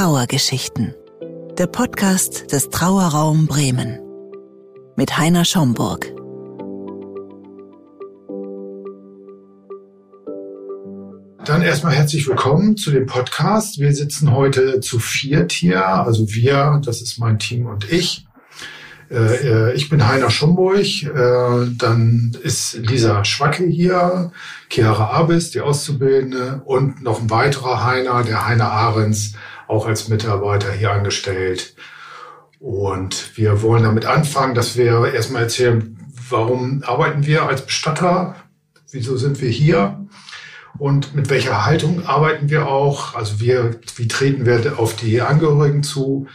Trauergeschichten. Der Podcast des Trauerraum Bremen. Mit Heiner Schomburg. Dann erstmal herzlich willkommen zu dem Podcast. Wir sitzen heute zu viert hier. Also wir, das ist mein Team und ich. Äh, äh, ich bin Heiner Schomburg, äh, dann ist Lisa Schwacke hier, Chiara Abis, die Auszubildende und noch ein weiterer Heiner, der Heiner Ahrens, auch als Mitarbeiter hier angestellt. Und wir wollen damit anfangen, dass wir erstmal erzählen, warum arbeiten wir als Bestatter, wieso sind wir hier und mit welcher Haltung arbeiten wir auch, also wir, wie treten wir auf die Angehörigen zu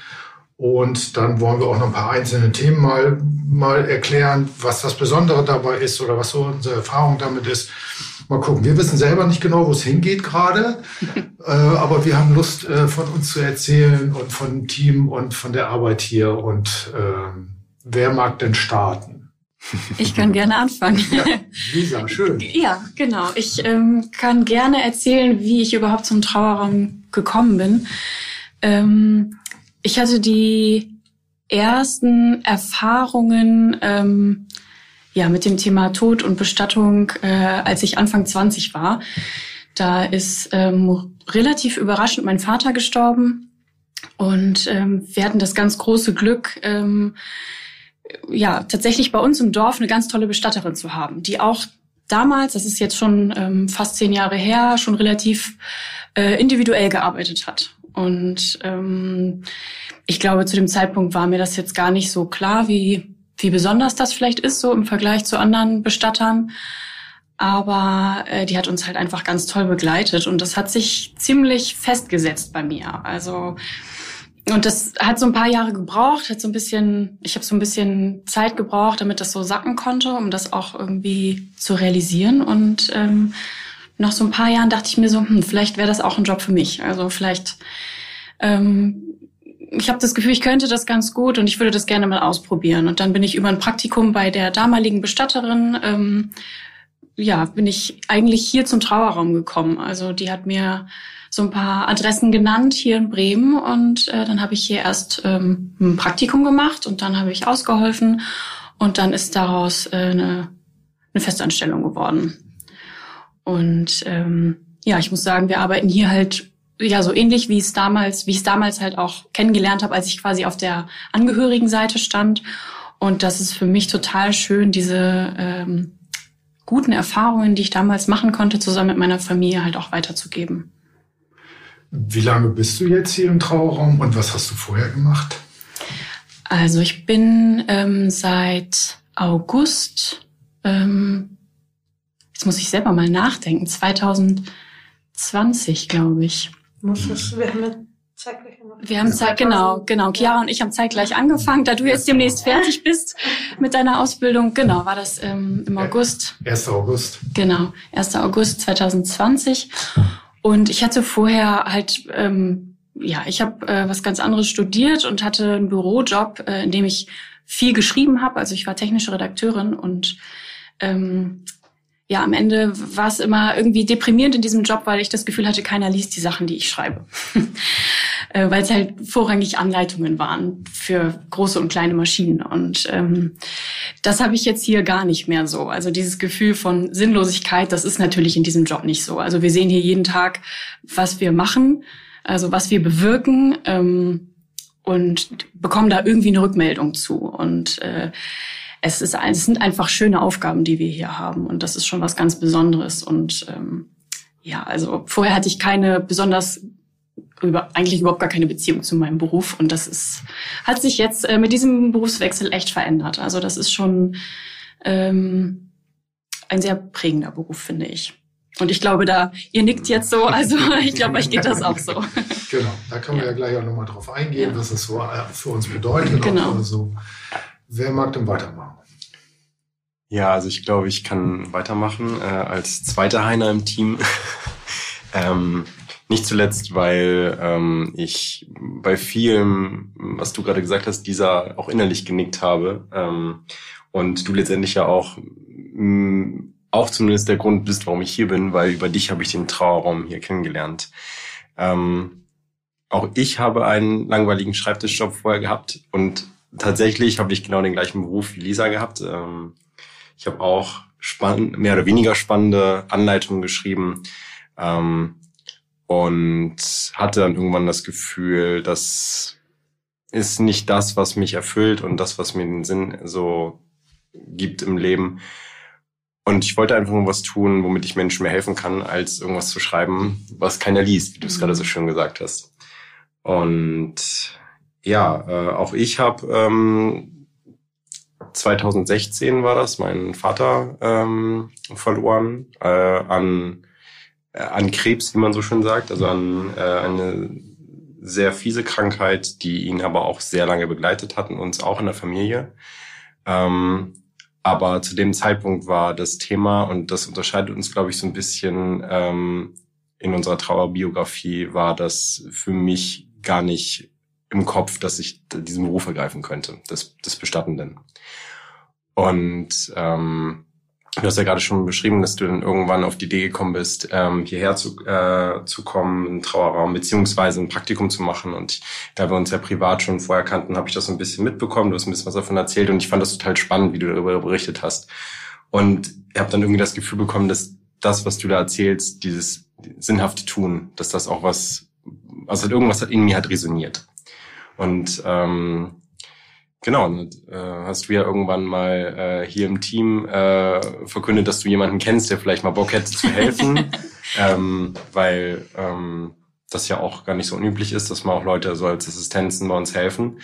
und dann wollen wir auch noch ein paar einzelne Themen mal, mal erklären, was das Besondere dabei ist oder was so unsere Erfahrung damit ist. Mal gucken. Wir wissen selber nicht genau, wo es hingeht gerade, äh, aber wir haben Lust, äh, von uns zu erzählen und von dem Team und von der Arbeit hier. Und äh, wer mag denn starten? Ich kann gerne anfangen. Ja, Lisa, schön. Ja, genau. Ich ähm, kann gerne erzählen, wie ich überhaupt zum Trauerraum gekommen bin. Ähm, ich hatte die ersten Erfahrungen ähm, ja mit dem Thema Tod und Bestattung, äh, als ich Anfang 20 war. Da ist ähm, relativ überraschend mein Vater gestorben und ähm, wir hatten das ganz große Glück, ähm, ja tatsächlich bei uns im Dorf eine ganz tolle Bestatterin zu haben, die auch damals, das ist jetzt schon ähm, fast zehn Jahre her, schon relativ äh, individuell gearbeitet hat. Und ähm, ich glaube, zu dem Zeitpunkt war mir das jetzt gar nicht so klar, wie, wie besonders das vielleicht ist, so im Vergleich zu anderen Bestattern. Aber äh, die hat uns halt einfach ganz toll begleitet und das hat sich ziemlich festgesetzt bei mir. Also und das hat so ein paar Jahre gebraucht, hat so ein bisschen, ich habe so ein bisschen Zeit gebraucht, damit das so sacken konnte, um das auch irgendwie zu realisieren. Und ähm, nach so ein paar Jahren dachte ich mir so, hm, vielleicht wäre das auch ein Job für mich. Also vielleicht, ähm, ich habe das Gefühl, ich könnte das ganz gut und ich würde das gerne mal ausprobieren. Und dann bin ich über ein Praktikum bei der damaligen Bestatterin, ähm, ja, bin ich eigentlich hier zum Trauerraum gekommen. Also die hat mir so ein paar Adressen genannt hier in Bremen und äh, dann habe ich hier erst ähm, ein Praktikum gemacht und dann habe ich ausgeholfen und dann ist daraus äh, eine, eine Festanstellung geworden. Und ähm, ja, ich muss sagen, wir arbeiten hier halt ja so ähnlich wie es damals, wie ich es damals halt auch kennengelernt habe, als ich quasi auf der Angehörigenseite stand. Und das ist für mich total schön, diese ähm, guten Erfahrungen, die ich damals machen konnte, zusammen mit meiner Familie halt auch weiterzugeben. Wie lange bist du jetzt hier im Trauerraum und was hast du vorher gemacht? Also ich bin ähm, seit August ähm, Jetzt muss ich selber mal nachdenken. 2020, glaube ich. Muss es, wir haben zeitgleich wir haben Zeit, genau, genau. Chiara und ich haben zeitgleich angefangen. Da du jetzt demnächst fertig bist mit deiner Ausbildung, genau, war das ähm, im August. 1. August. Genau, 1. August 2020. Und ich hatte vorher halt, ähm, ja, ich habe äh, was ganz anderes studiert und hatte einen Bürojob, äh, in dem ich viel geschrieben habe. Also ich war technische Redakteurin und ähm, ja, am Ende war es immer irgendwie deprimierend in diesem Job, weil ich das Gefühl hatte, keiner liest die Sachen, die ich schreibe. äh, weil es halt vorrangig Anleitungen waren für große und kleine Maschinen. Und ähm, das habe ich jetzt hier gar nicht mehr so. Also dieses Gefühl von Sinnlosigkeit, das ist natürlich in diesem Job nicht so. Also wir sehen hier jeden Tag, was wir machen, also was wir bewirken ähm, und bekommen da irgendwie eine Rückmeldung zu. Und äh, es, ist, es sind einfach schöne Aufgaben, die wir hier haben. Und das ist schon was ganz Besonderes. Und ähm, ja, also vorher hatte ich keine besonders über, eigentlich überhaupt gar keine Beziehung zu meinem Beruf. Und das ist, hat sich jetzt äh, mit diesem Berufswechsel echt verändert. Also das ist schon ähm, ein sehr prägender Beruf, finde ich. Und ich glaube, da, ihr nickt jetzt so, also ich glaube, euch geht das auch so. Genau, da können wir ja, ja gleich auch nochmal drauf eingehen, ja. was das so äh, für uns bedeutet. Genau. Also, wer mag denn weitermachen? Ja, also ich glaube, ich kann weitermachen äh, als zweiter Heiner im Team. ähm, nicht zuletzt, weil ähm, ich bei vielem, was du gerade gesagt hast, dieser auch innerlich genickt habe. Ähm, und du letztendlich ja auch, mh, auch zumindest der Grund bist, warum ich hier bin, weil über dich habe ich den Trauerraum hier kennengelernt. Ähm, auch ich habe einen langweiligen Schreibtischjob vorher gehabt und tatsächlich habe ich genau den gleichen Beruf wie Lisa gehabt. Ähm, ich habe auch spann mehr oder weniger spannende Anleitungen geschrieben ähm, und hatte dann irgendwann das Gefühl, das ist nicht das, was mich erfüllt und das, was mir den Sinn so gibt im Leben. Und ich wollte einfach nur was tun, womit ich Menschen mehr helfen kann, als irgendwas zu schreiben, was keiner liest, wie du es gerade so mhm. schön gesagt hast. Und ja, äh, auch ich habe ähm, 2016 war das, meinen Vater ähm, verloren äh, an äh, an Krebs, wie man so schön sagt, also an äh, eine sehr fiese Krankheit, die ihn aber auch sehr lange begleitet hat und uns auch in der Familie. Ähm, aber zu dem Zeitpunkt war das Thema, und das unterscheidet uns, glaube ich, so ein bisschen ähm, in unserer Trauerbiografie, war das für mich gar nicht im Kopf, dass ich diesen Beruf ergreifen könnte, des, des Bestattenden. Und ähm, du hast ja gerade schon beschrieben, dass du dann irgendwann auf die Idee gekommen bist, ähm, hierher zu, äh, zu kommen, einen Trauerraum beziehungsweise ein Praktikum zu machen. Und da wir uns ja privat schon vorher kannten, habe ich das so ein bisschen mitbekommen. Du hast ein bisschen was davon erzählt und ich fand das total spannend, wie du darüber berichtet hast. Und ich habe dann irgendwie das Gefühl bekommen, dass das, was du da erzählst, dieses sinnhafte Tun, dass das auch was, also irgendwas hat in mir hat resoniert. Und ähm, Genau, äh, hast du ja irgendwann mal äh, hier im Team äh, verkündet, dass du jemanden kennst, der vielleicht mal Bock hätte zu helfen, ähm, weil ähm, das ja auch gar nicht so unüblich ist, dass man auch Leute so als Assistenzen bei uns helfen.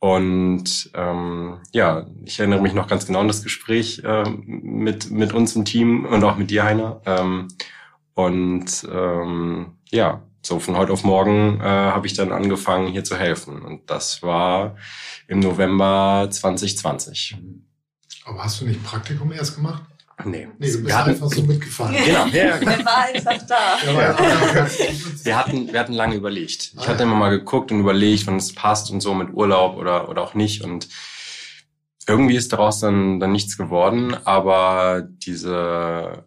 Und ähm, ja, ich erinnere mich noch ganz genau an das Gespräch äh, mit mit uns im Team und auch mit dir, Heiner. Ähm, und ähm, ja, so von heute auf morgen äh, habe ich dann angefangen, hier zu helfen. Und das war im November 2020. Aber hast du nicht Praktikum erst gemacht? Nee. Nee, du bist hatten, einfach so mitgefahren. Genau, ja, genau. Der war einfach da. Ja. Wir, hatten, wir hatten lange überlegt. Ich ah, hatte immer mal geguckt und überlegt, wann es passt und so mit Urlaub oder, oder auch nicht. Und irgendwie ist daraus dann, dann nichts geworden. Aber diese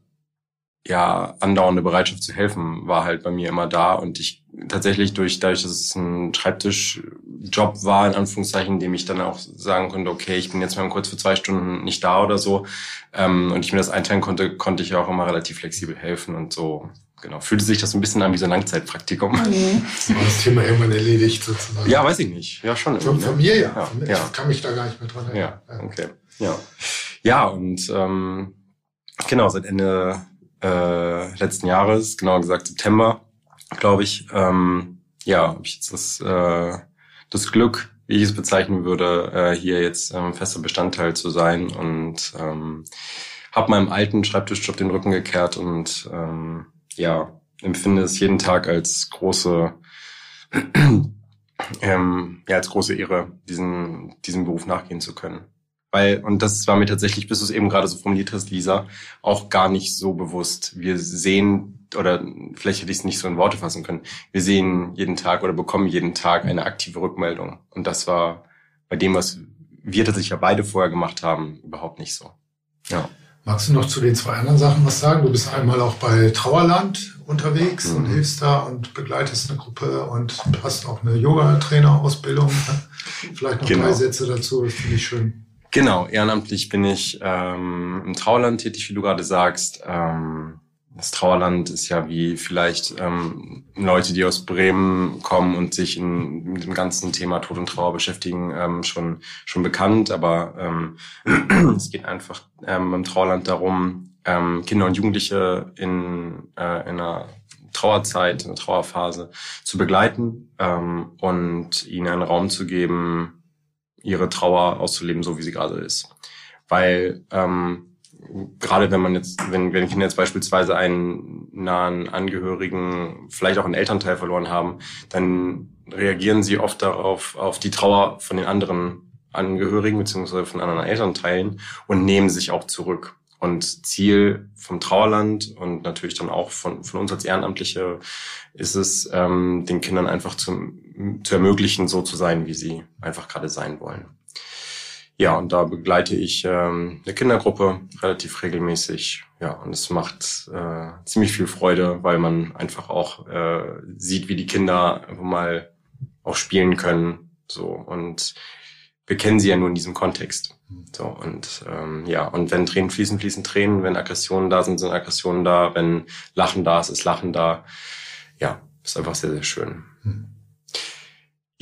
ja, andauernde Bereitschaft zu helfen war halt bei mir immer da und ich tatsächlich durch, dadurch, dass es ein Schreibtischjob war, in Anführungszeichen, in dem ich dann auch sagen konnte, okay, ich bin jetzt mal kurz für zwei Stunden nicht da oder so, ähm, und ich mir das einteilen konnte, konnte ich auch immer relativ flexibel helfen und so, genau, fühlte sich das ein bisschen an wie so ein Langzeitpraktikum. Mhm. War das Thema irgendwann erledigt sozusagen? Ja, weiß ich nicht, ja, schon. Von, von mir ja, ja, von mir. ich kann mich da gar nicht mehr dran erinnern. Ja, okay, ja. Ja, und, ähm, genau, seit Ende äh, letzten Jahres, genauer gesagt September, glaube ich, ähm, ja, habe ich jetzt das, äh, das Glück, wie ich es bezeichnen würde, äh, hier jetzt ähm, fester Bestandteil zu sein und ähm, habe meinem alten Schreibtischjob den Rücken gekehrt und ähm, ja, empfinde es jeden Tag als große ähm, ja, als große Ehre, diesen, diesem Beruf nachgehen zu können. Weil, und das war mir tatsächlich, bis du es eben gerade so formuliert hast, Lisa, auch gar nicht so bewusst. Wir sehen, oder vielleicht hätte ich es nicht so in Worte fassen können, wir sehen jeden Tag oder bekommen jeden Tag eine aktive Rückmeldung. Und das war bei dem, was wir tatsächlich ja beide vorher gemacht haben, überhaupt nicht so. Ja. Magst du noch zu den zwei anderen Sachen was sagen? Du bist einmal auch bei Trauerland unterwegs mhm. und hilfst da und begleitest eine Gruppe und hast auch eine Yoga-Trainer-Ausbildung. Vielleicht noch genau. drei Sätze dazu, das finde ich schön. Genau, ehrenamtlich bin ich ähm, im Trauerland tätig, wie du gerade sagst. Ähm, das Trauerland ist ja wie vielleicht ähm, Leute, die aus Bremen kommen und sich in, mit dem ganzen Thema Tod und Trauer beschäftigen, ähm, schon schon bekannt. Aber ähm, es geht einfach ähm, im Trauerland darum, ähm, Kinder und Jugendliche in, äh, in einer Trauerzeit, in einer Trauerphase zu begleiten ähm, und ihnen einen Raum zu geben, ihre Trauer auszuleben, so wie sie gerade ist. Weil ähm, gerade wenn man jetzt, wenn, wenn Kinder jetzt beispielsweise einen nahen Angehörigen, vielleicht auch einen Elternteil verloren haben, dann reagieren sie oft darauf, auf die Trauer von den anderen Angehörigen beziehungsweise von anderen Elternteilen und nehmen sich auch zurück. Und Ziel vom Trauerland und natürlich dann auch von, von uns als Ehrenamtliche ist es, ähm, den Kindern einfach zum, zu ermöglichen, so zu sein, wie sie einfach gerade sein wollen. Ja, und da begleite ich ähm, eine Kindergruppe relativ regelmäßig. ja, und es macht äh, ziemlich viel Freude, weil man einfach auch äh, sieht, wie die Kinder einfach mal auch spielen können. So und wir kennen sie ja nur in diesem Kontext. So und ähm, ja, und wenn Tränen fließen, fließen Tränen, wenn Aggressionen da sind, sind Aggressionen da, wenn Lachen da ist, ist Lachen da. Ja, ist einfach sehr, sehr schön. Mhm.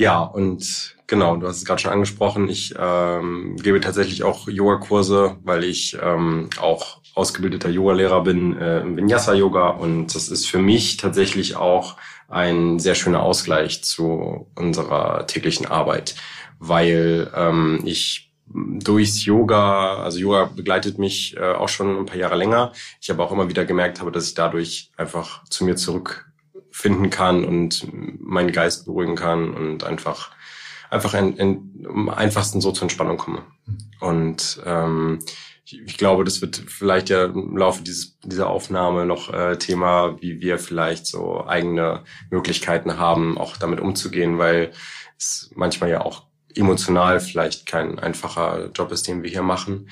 Ja, und genau, du hast es gerade schon angesprochen. Ich ähm, gebe tatsächlich auch Yoga-Kurse, weil ich ähm, auch ausgebildeter Yoga-Lehrer bin äh, im Vinyasa-Yoga und das ist für mich tatsächlich auch ein sehr schöner Ausgleich zu unserer täglichen Arbeit, weil ähm, ich durchs Yoga, also Yoga begleitet mich äh, auch schon ein paar Jahre länger. Ich aber auch immer wieder gemerkt habe, dass ich dadurch einfach zu mir zurückfinden kann und meinen Geist beruhigen kann und einfach einfach in, in, am einfachsten so zur Entspannung komme. Und ähm, ich, ich glaube, das wird vielleicht ja im Laufe dieses, dieser Aufnahme noch äh, Thema, wie wir vielleicht so eigene Möglichkeiten haben, auch damit umzugehen, weil es manchmal ja auch emotional vielleicht kein einfacher Job ist, den wir hier machen.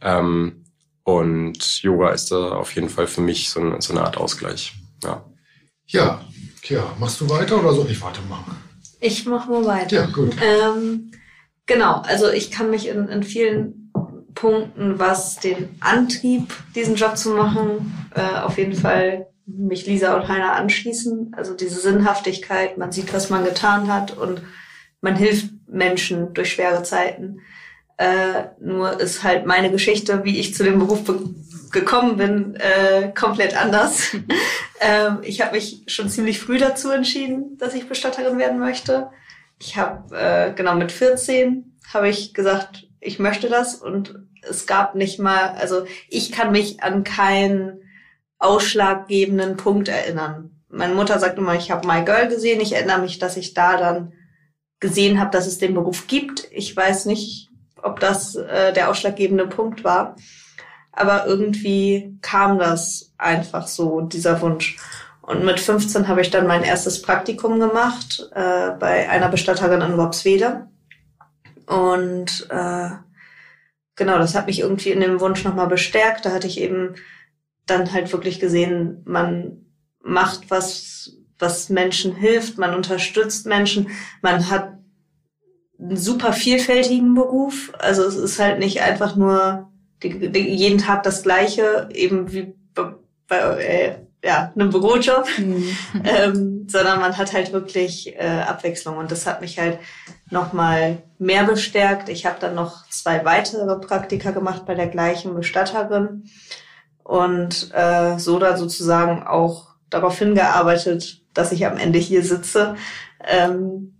Ähm, und Yoga ist da auf jeden Fall für mich so, ein, so eine Art Ausgleich. Ja. Ja, Kira, machst du weiter oder soll ich weitermachen? Ich mache mal weiter. Ja, gut. Ähm, genau, also ich kann mich in, in vielen Punkten, was den Antrieb, diesen Job zu machen, äh, auf jeden Fall mich Lisa und Heiner anschließen. Also diese Sinnhaftigkeit, man sieht, was man getan hat und man hilft Menschen durch schwere Zeiten. Äh, nur ist halt meine Geschichte, wie ich zu dem Beruf gekommen bin, äh, komplett anders. ähm, ich habe mich schon ziemlich früh dazu entschieden, dass ich Bestatterin werden möchte. Ich habe äh, genau mit 14 habe ich gesagt, ich möchte das und es gab nicht mal, also ich kann mich an keinen ausschlaggebenden Punkt erinnern. Meine Mutter sagt immer, ich habe My Girl gesehen. Ich erinnere mich, dass ich da dann gesehen habe, dass es den Beruf gibt. Ich weiß nicht, ob das äh, der ausschlaggebende Punkt war. Aber irgendwie kam das einfach so, dieser Wunsch. Und mit 15 habe ich dann mein erstes Praktikum gemacht äh, bei einer Bestatterin in Worpswede. Und äh, genau, das hat mich irgendwie in dem Wunsch nochmal bestärkt. Da hatte ich eben dann halt wirklich gesehen, man macht was, was Menschen hilft, man unterstützt Menschen, man hat einen super vielfältigen Beruf. Also es ist halt nicht einfach nur die, die, jeden Tag das Gleiche, eben wie bei, äh, ja, einem Bürojob, mhm. ähm, sondern man hat halt wirklich äh, Abwechslung und das hat mich halt nochmal mehr bestärkt. Ich habe dann noch zwei weitere Praktika gemacht bei der gleichen Bestatterin und äh, so da sozusagen auch darauf hingearbeitet, dass ich am Ende hier sitze. Ähm,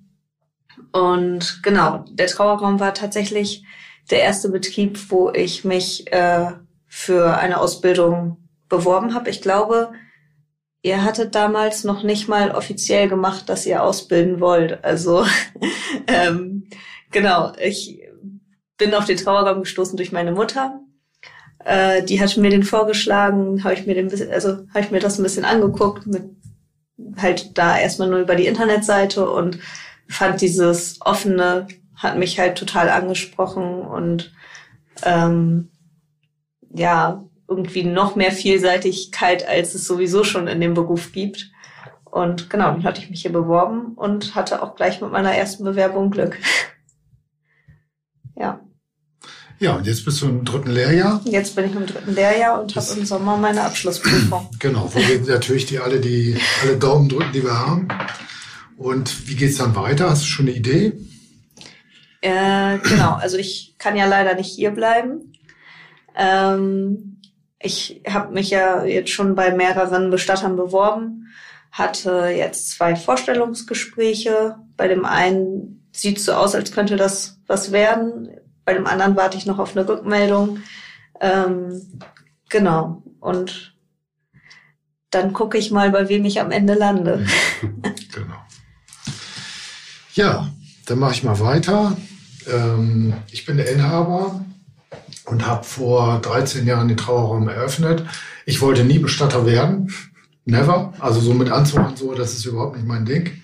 und genau, der Trauerraum war tatsächlich der erste Betrieb, wo ich mich äh, für eine Ausbildung beworben habe. Ich glaube, ihr hattet damals noch nicht mal offiziell gemacht, dass ihr ausbilden wollt. Also ähm, genau, ich bin auf den Trauerraum gestoßen durch meine Mutter. Äh, die hat mir den vorgeschlagen, habe ich mir den also habe ich mir das ein bisschen angeguckt mit halt da erstmal nur über die Internetseite und fand dieses offene hat mich halt total angesprochen und ähm, ja, irgendwie noch mehr Vielseitigkeit, als es sowieso schon in dem Beruf gibt. Und genau, dann hatte ich mich hier beworben und hatte auch gleich mit meiner ersten Bewerbung Glück. ja. Ja, und jetzt bist du im dritten Lehrjahr. Jetzt bin ich im dritten Lehrjahr und habe im Sommer meine Abschlussprüfung. Genau, wo wir natürlich die alle die alle Daumen drücken, die wir haben. Und wie geht's dann weiter? Hast du schon eine Idee? Äh, genau, also ich kann ja leider nicht hier bleiben. Ähm, ich habe mich ja jetzt schon bei mehreren Bestattern beworben, hatte jetzt zwei Vorstellungsgespräche. Bei dem einen sieht so aus, als könnte das was werden. Bei dem anderen warte ich noch auf eine Rückmeldung. Ähm, genau. Und dann gucke ich mal, bei wem ich am Ende lande. genau. Ja, dann mache ich mal weiter. Ähm, ich bin der Inhaber und habe vor 13 Jahren den Trauerraum eröffnet. Ich wollte nie Bestatter werden. Never. Also so mit Anzug und so, das ist überhaupt nicht mein Ding.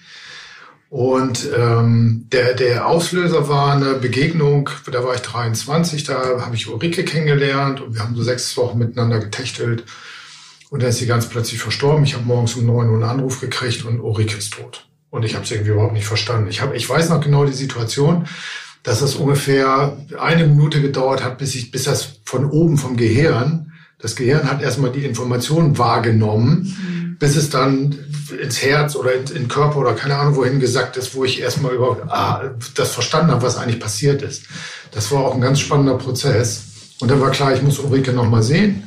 Und ähm, der, der Auslöser war eine Begegnung, da war ich 23, da habe ich Ulrike kennengelernt und wir haben so sechs Wochen miteinander getechtelt. Und dann ist sie ganz plötzlich verstorben. Ich habe morgens um neun Uhr einen Anruf gekriegt und Ulrike ist tot. Und ich habe es irgendwie überhaupt nicht verstanden. Ich, hab, ich weiß noch genau die Situation, dass es ungefähr eine Minute gedauert hat, bis ich, bis das von oben vom Gehirn, das Gehirn hat erstmal die Information wahrgenommen, mhm. Bis es dann ins Herz oder in, in den Körper oder keine Ahnung wohin gesagt ist, wo ich erstmal überhaupt ah, das verstanden habe, was eigentlich passiert ist. Das war auch ein ganz spannender Prozess. Und dann war klar, ich muss Ulrike nochmal sehen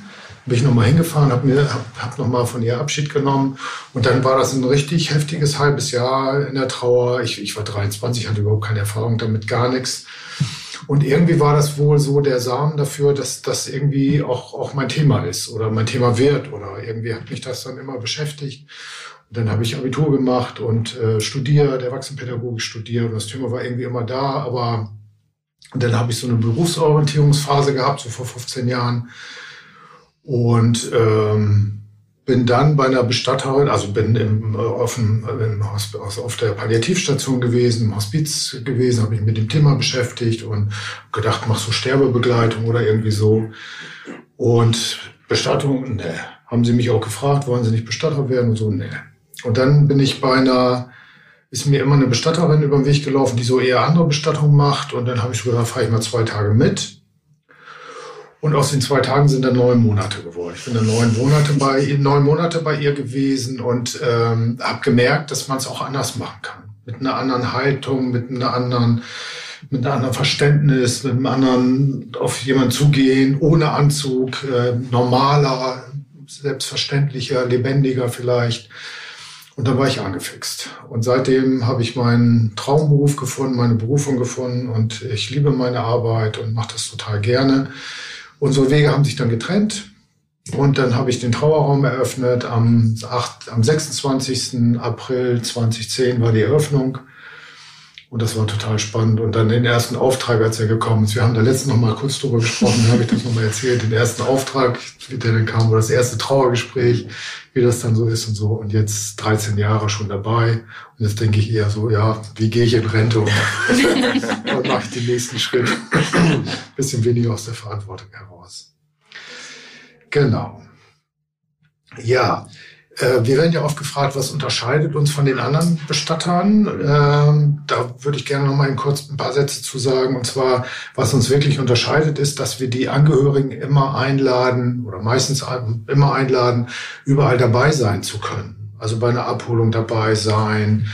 bin ich nochmal hingefahren, habe hab, hab nochmal von ihr Abschied genommen und dann war das ein richtig heftiges halbes Jahr in der Trauer. Ich, ich war 23, hatte überhaupt keine Erfahrung damit, gar nichts. Und irgendwie war das wohl so der Samen dafür, dass das irgendwie auch, auch mein Thema ist oder mein Thema wird oder irgendwie hat mich das dann immer beschäftigt. Und dann habe ich Abitur gemacht und äh, studiert, Erwachsenenpädagogik studiert und das Thema war irgendwie immer da, aber dann habe ich so eine Berufsorientierungsphase gehabt, so vor 15 Jahren und ähm, bin dann bei einer Bestatterin, also bin im, auf, dem, im also auf der Palliativstation gewesen, im Hospiz gewesen, habe mich mit dem Thema beschäftigt und gedacht, mach so Sterbebegleitung oder irgendwie so. Und Bestattung, ne. Haben sie mich auch gefragt, wollen sie nicht Bestatter werden und so, ne. Und dann bin ich bei einer, ist mir immer eine Bestatterin über den Weg gelaufen, die so eher andere Bestattungen macht. Und dann habe ich so gedacht, fahre ich mal zwei Tage mit. Und aus den zwei Tagen sind dann neun Monate geworden. Ich bin dann neun Monate bei, neun Monate bei ihr gewesen und ähm, habe gemerkt, dass man es auch anders machen kann. Mit einer anderen Haltung, mit einer anderen, mit einem anderen Verständnis, mit einem anderen auf jemanden zugehen, ohne Anzug, äh, normaler, selbstverständlicher, lebendiger vielleicht. Und dann war ich angefixt. Und seitdem habe ich meinen Traumberuf gefunden, meine Berufung gefunden und ich liebe meine Arbeit und mache das total gerne. Unsere Wege haben sich dann getrennt. Und dann habe ich den Trauerraum eröffnet. Am, 8, am 26. April 2010 war die Eröffnung. Und das war total spannend. Und dann den ersten Auftrag, als er gekommen ist. Wir haben da letztens noch mal kurz drüber gesprochen, habe ich das noch mal erzählt. Den ersten Auftrag, wie der dann kam, oder das erste Trauergespräch, wie das dann so ist und so. Und jetzt 13 Jahre schon dabei. Und jetzt denke ich eher so, ja, wie gehe ich in Rente und, und mache ich den nächsten Schritt. Bisschen weniger aus der Verantwortung heraus. Genau. Ja, wir werden ja oft gefragt, was unterscheidet uns von den anderen Bestattern. Ähm, da würde ich gerne noch mal kurz ein paar Sätze zu sagen. Und zwar, was uns wirklich unterscheidet, ist, dass wir die Angehörigen immer einladen oder meistens immer einladen, überall dabei sein zu können. Also bei einer Abholung dabei sein,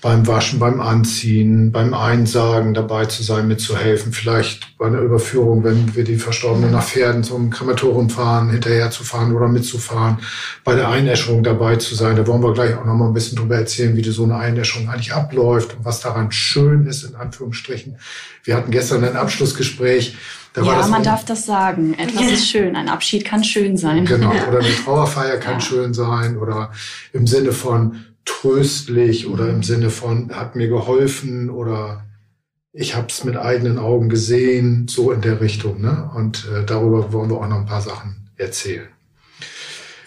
beim Waschen, beim Anziehen, beim Einsagen dabei zu sein, mitzuhelfen, vielleicht bei einer Überführung, wenn wir die Verstorbenen nach Pferden zum Krematorium fahren, hinterher zu fahren oder mitzufahren, bei der Einäscherung dabei zu sein. Da wollen wir gleich auch noch mal ein bisschen drüber erzählen, wie so eine Einäscherung eigentlich abläuft und was daran schön ist, in Anführungsstrichen. Wir hatten gestern ein Abschlussgespräch. Da ja, man darf das sagen. Etwas ja. ist schön. Ein Abschied kann schön sein. Genau. Oder eine Trauerfeier kann ja. schön sein. Oder im Sinne von, tröstlich oder im Sinne von hat mir geholfen oder ich habe es mit eigenen Augen gesehen, so in der Richtung. Ne? Und äh, darüber wollen wir auch noch ein paar Sachen erzählen.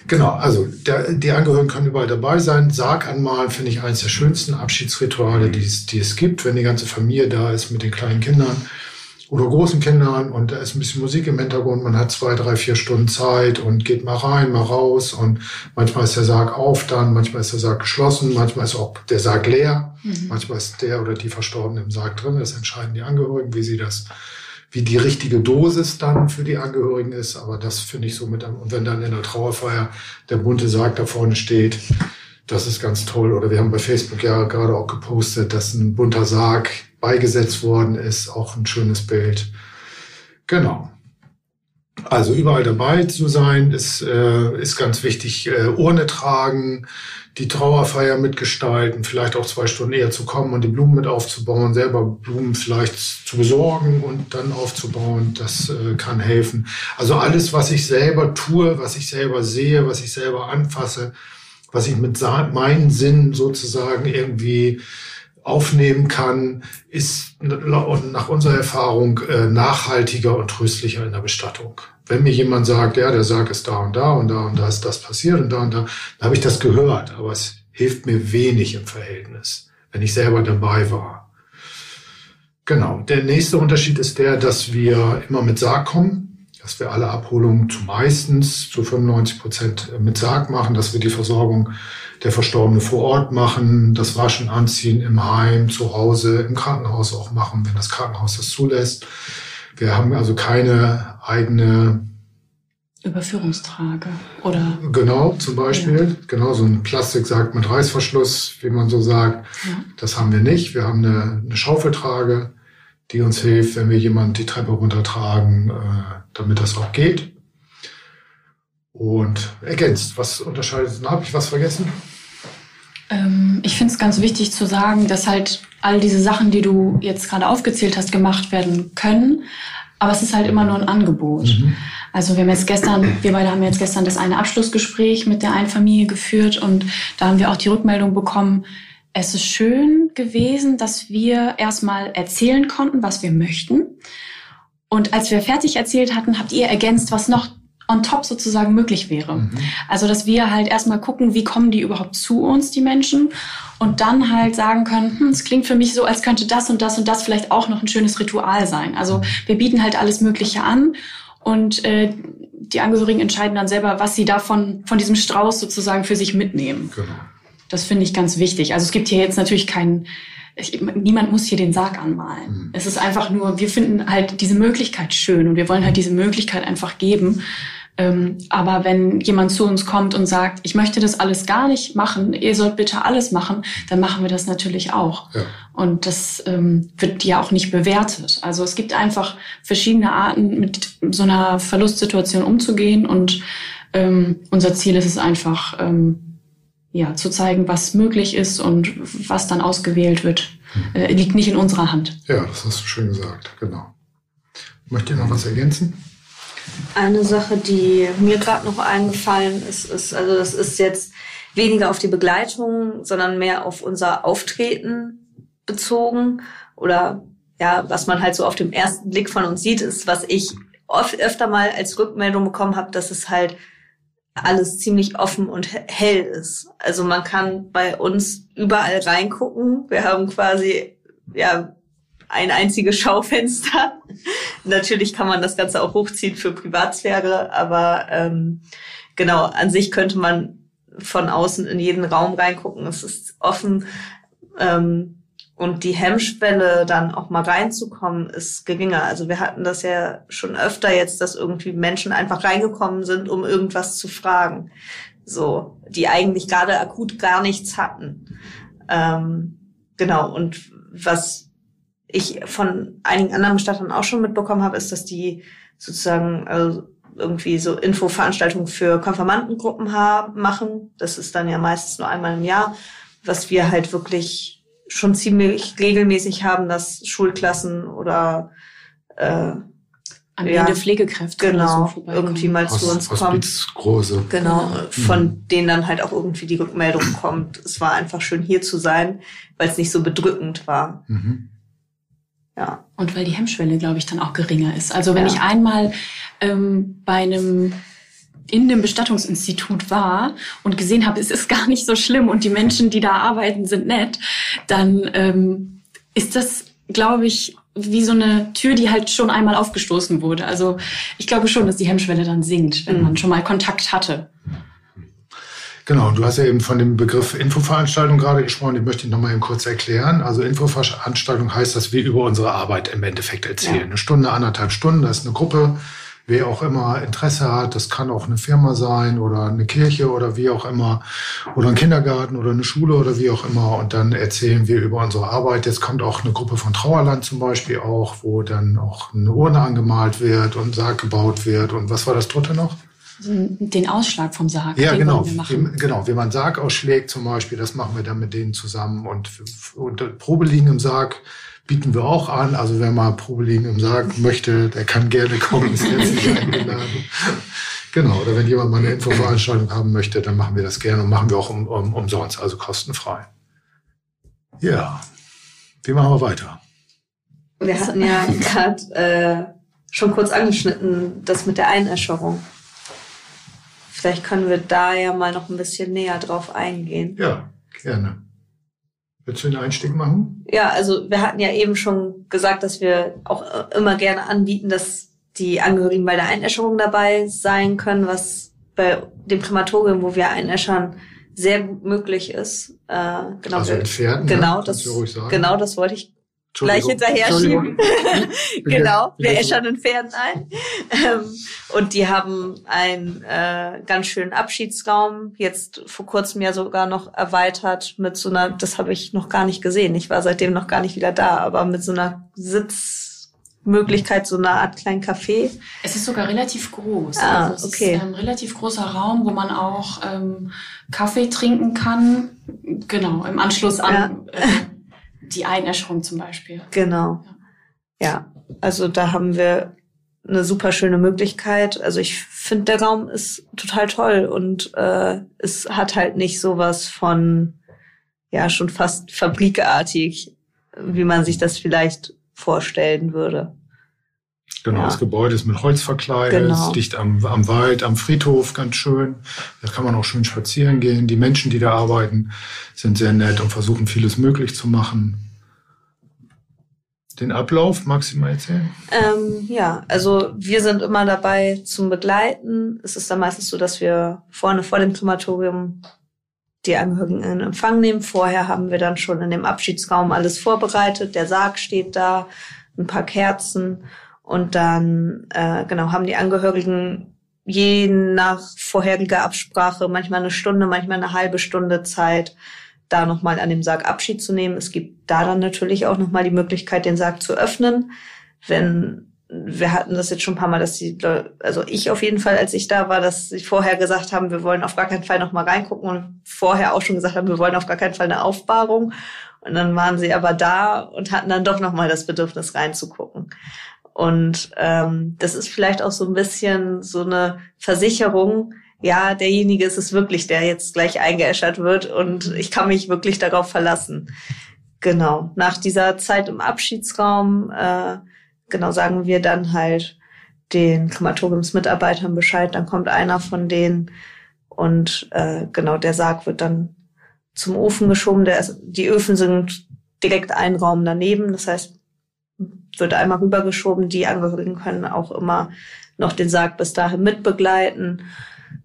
Genau, also der, die Angehörigen können überall dabei sein. Sarg anmalen finde ich eines der schönsten Abschiedsrituale, die es, die es gibt, wenn die ganze Familie da ist mit den kleinen Kindern oder großen Kindern und da ist ein bisschen Musik im Hintergrund. Man hat zwei, drei, vier Stunden Zeit und geht mal rein, mal raus und manchmal ist der Sarg auf dann, manchmal ist der Sarg geschlossen, manchmal ist auch der Sarg leer, mhm. manchmal ist der oder die Verstorbene im Sarg drin. Das entscheiden die Angehörigen, wie sie das, wie die richtige Dosis dann für die Angehörigen ist. Aber das finde ich so mit, und wenn dann in der Trauerfeier der bunte Sarg da vorne steht, das ist ganz toll. Oder wir haben bei Facebook ja gerade auch gepostet, dass ein bunter Sarg beigesetzt worden ist. Auch ein schönes Bild. Genau. Also überall dabei zu sein, ist, äh, ist ganz wichtig. Äh, Urne tragen, die Trauerfeier mitgestalten, vielleicht auch zwei Stunden eher zu kommen und die Blumen mit aufzubauen, selber Blumen vielleicht zu besorgen und dann aufzubauen, das äh, kann helfen. Also alles, was ich selber tue, was ich selber sehe, was ich selber anfasse, was ich mit meinen Sinnen sozusagen irgendwie aufnehmen kann, ist nach unserer Erfahrung äh, nachhaltiger und tröstlicher in der Bestattung. Wenn mir jemand sagt, ja, der Sarg ist da und da und da und da ist das passiert und da und da, dann habe ich das gehört, aber es hilft mir wenig im Verhältnis. wenn ich selber dabei war. Genau. Der nächste Unterschied ist der, dass wir immer mit Sarg kommen, dass wir alle Abholungen zu meistens zu 95 Prozent mit Sarg machen, dass wir die Versorgung der Verstorbene vor Ort machen, das Waschen, Anziehen im Heim, zu Hause, im Krankenhaus auch machen, wenn das Krankenhaus das zulässt. Wir haben also keine eigene Überführungstrage oder genau zum Beispiel ja. genau so ein Plastiksack mit Reißverschluss, wie man so sagt. Ja. Das haben wir nicht. Wir haben eine, eine, Schaufeltrage, die uns hilft, wenn wir jemanden die Treppe runtertragen, äh, damit das auch geht. Und ergänzt, was unterscheidet? Habe ich was vergessen? Ähm, ich finde es ganz wichtig zu sagen, dass halt all diese Sachen, die du jetzt gerade aufgezählt hast, gemacht werden können. Aber es ist halt immer nur ein Angebot. Mhm. Also wir haben jetzt gestern, wir beide haben jetzt gestern das eine Abschlussgespräch mit der einen Familie geführt und da haben wir auch die Rückmeldung bekommen, es ist schön gewesen, dass wir erstmal erzählen konnten, was wir möchten. Und als wir fertig erzählt hatten, habt ihr ergänzt, was noch on top sozusagen möglich wäre. Mhm. Also, dass wir halt erstmal gucken, wie kommen die überhaupt zu uns, die Menschen, und dann halt sagen können, hm, es klingt für mich so, als könnte das und das und das vielleicht auch noch ein schönes Ritual sein. Also wir bieten halt alles Mögliche an und äh, die Angehörigen entscheiden dann selber, was sie davon von diesem Strauß sozusagen für sich mitnehmen. Genau. Das finde ich ganz wichtig. Also es gibt hier jetzt natürlich keinen ich, niemand muss hier den Sarg anmalen. Mhm. Es ist einfach nur, wir finden halt diese Möglichkeit schön und wir wollen halt diese Möglichkeit einfach geben, ähm, aber wenn jemand zu uns kommt und sagt, ich möchte das alles gar nicht machen, ihr sollt bitte alles machen, dann machen wir das natürlich auch. Ja. Und das ähm, wird ja auch nicht bewertet. Also es gibt einfach verschiedene Arten, mit so einer Verlustsituation umzugehen. Und ähm, unser Ziel ist es einfach, ähm, ja, zu zeigen, was möglich ist und was dann ausgewählt wird, hm. äh, liegt nicht in unserer Hand. Ja, das hast du schön gesagt, genau. Möchtet ihr noch was ergänzen? Eine Sache, die mir gerade noch eingefallen ist, ist, also das ist jetzt weniger auf die Begleitung, sondern mehr auf unser Auftreten bezogen. Oder ja, was man halt so auf dem ersten Blick von uns sieht, ist, was ich oft öfter mal als Rückmeldung bekommen habe, dass es halt alles ziemlich offen und hell ist. Also man kann bei uns überall reingucken. Wir haben quasi ja ein einziges Schaufenster. Natürlich kann man das Ganze auch hochziehen für Privatsphäre, aber ähm, genau, an sich könnte man von außen in jeden Raum reingucken. Es ist offen. Ähm, und die Hemmschwelle, dann auch mal reinzukommen, ist geringer. Also wir hatten das ja schon öfter jetzt, dass irgendwie Menschen einfach reingekommen sind, um irgendwas zu fragen. So, die eigentlich gerade akut gar nichts hatten. Ähm, genau. Und was ich von einigen anderen Bestattern auch schon mitbekommen habe, ist, dass die sozusagen also irgendwie so Infoveranstaltungen für Konfirmandengruppen haben, machen. Das ist dann ja meistens nur einmal im Jahr, was wir halt wirklich schon ziemlich regelmäßig haben, dass Schulklassen oder äh, angehende ja, Pflegekräfte genau, so irgendwie mal Hos, zu uns kommen. Große. Genau, mhm. von denen dann halt auch irgendwie die Rückmeldung kommt. Es war einfach schön hier zu sein, weil es nicht so bedrückend war. Mhm. Ja. Und weil die Hemmschwelle, glaube ich, dann auch geringer ist. Also wenn ja. ich einmal ähm, bei einem in dem Bestattungsinstitut war und gesehen habe, es ist gar nicht so schlimm und die Menschen, die da arbeiten, sind nett, dann ähm, ist das, glaube ich, wie so eine Tür, die halt schon einmal aufgestoßen wurde. Also ich glaube schon, dass die Hemmschwelle dann sinkt, wenn mhm. man schon mal Kontakt hatte. Genau, du hast ja eben von dem Begriff Infoveranstaltung gerade gesprochen, den möchte ich nochmal eben kurz erklären. Also Infoveranstaltung heißt, dass wir über unsere Arbeit im Endeffekt erzählen. Ja. Eine Stunde, anderthalb Stunden, da ist eine Gruppe, wer auch immer Interesse hat, das kann auch eine Firma sein oder eine Kirche oder wie auch immer, oder ein Kindergarten oder eine Schule oder wie auch immer. Und dann erzählen wir über unsere Arbeit. Jetzt kommt auch eine Gruppe von Trauerland zum Beispiel auch, wo dann auch eine Urne angemalt wird und Sarg gebaut wird. Und was war das dritte noch? den Ausschlag vom Sarg. Ja, genau. Wie, genau, wenn man Sarg ausschlägt zum Beispiel, das machen wir dann mit denen zusammen. Und, und Probeliegen im Sarg bieten wir auch an. Also wer mal Probeliegen im Sarg möchte, der kann gerne kommen, ist herzlich eingeladen. Genau, oder wenn jemand mal eine Infoveranstaltung haben möchte, dann machen wir das gerne und machen wir auch um, um, umsonst, also kostenfrei. Ja, wie machen wir weiter? Wir hatten ja gerade äh, schon kurz angeschnitten, das mit der Einäscherung. Vielleicht können wir da ja mal noch ein bisschen näher drauf eingehen. Ja, gerne. Willst du den Einstieg machen? Ja, also wir hatten ja eben schon gesagt, dass wir auch äh, immer gerne anbieten, dass die Angehörigen bei der Einäscherung dabei sein können, was bei dem Krematorium, wo wir einäschern, sehr gut möglich ist. Äh, genau, also in Pferden, genau, ja, das, genau das wollte ich gleich hinterher schieben. genau, wir äschern in Pferden ein. Ähm, und die haben einen äh, ganz schönen Abschiedsraum, jetzt vor kurzem ja sogar noch erweitert mit so einer, das habe ich noch gar nicht gesehen, ich war seitdem noch gar nicht wieder da, aber mit so einer Sitzmöglichkeit, so einer Art kleinen Café. Es ist sogar relativ groß. Ah, also es okay. ist ein relativ großer Raum, wo man auch ähm, Kaffee trinken kann. Genau, im Anschluss an ja. äh, die Einäscherung zum Beispiel. Genau. Ja. ja, also da haben wir eine super schöne Möglichkeit. Also ich finde, der Raum ist total toll und äh, es hat halt nicht sowas von, ja, schon fast fabrikartig, wie man sich das vielleicht vorstellen würde. Genau, ja. das Gebäude ist mit Holz verkleidet, genau. dicht am, am Wald, am Friedhof, ganz schön. Da kann man auch schön spazieren gehen. Die Menschen, die da arbeiten, sind sehr nett und versuchen vieles möglich zu machen. Den Ablauf, magst du mal erzählen? Ähm, ja, also wir sind immer dabei zum Begleiten. Es ist dann meistens so, dass wir vorne vor dem Krematorium die Angehörigen in Empfang nehmen. Vorher haben wir dann schon in dem Abschiedsraum alles vorbereitet. Der Sarg steht da, ein paar Kerzen und dann, äh, genau, haben die Angehörigen je nach vorheriger Absprache manchmal eine Stunde, manchmal eine halbe Stunde Zeit, da nochmal an dem Sarg Abschied zu nehmen. Es gibt da dann natürlich auch nochmal die Möglichkeit, den Sarg zu öffnen. Wenn wir hatten das jetzt schon ein paar Mal, dass die, also ich auf jeden Fall, als ich da war, dass sie vorher gesagt haben, wir wollen auf gar keinen Fall nochmal reingucken und vorher auch schon gesagt haben, wir wollen auf gar keinen Fall eine Aufbahrung. Und dann waren sie aber da und hatten dann doch nochmal das Bedürfnis reinzugucken. Und ähm, das ist vielleicht auch so ein bisschen so eine Versicherung, ja, derjenige ist es wirklich, der jetzt gleich eingeäschert wird und ich kann mich wirklich darauf verlassen. Genau. Nach dieser Zeit im Abschiedsraum, äh, genau, sagen wir dann halt den Krematoriumsmitarbeitern Bescheid, dann kommt einer von denen und äh, genau, der Sarg wird dann zum Ofen geschoben. Der, die Öfen sind direkt ein Raum daneben, das heißt, wird einmal rübergeschoben. Die Angehörigen können auch immer noch den Sarg bis dahin mitbegleiten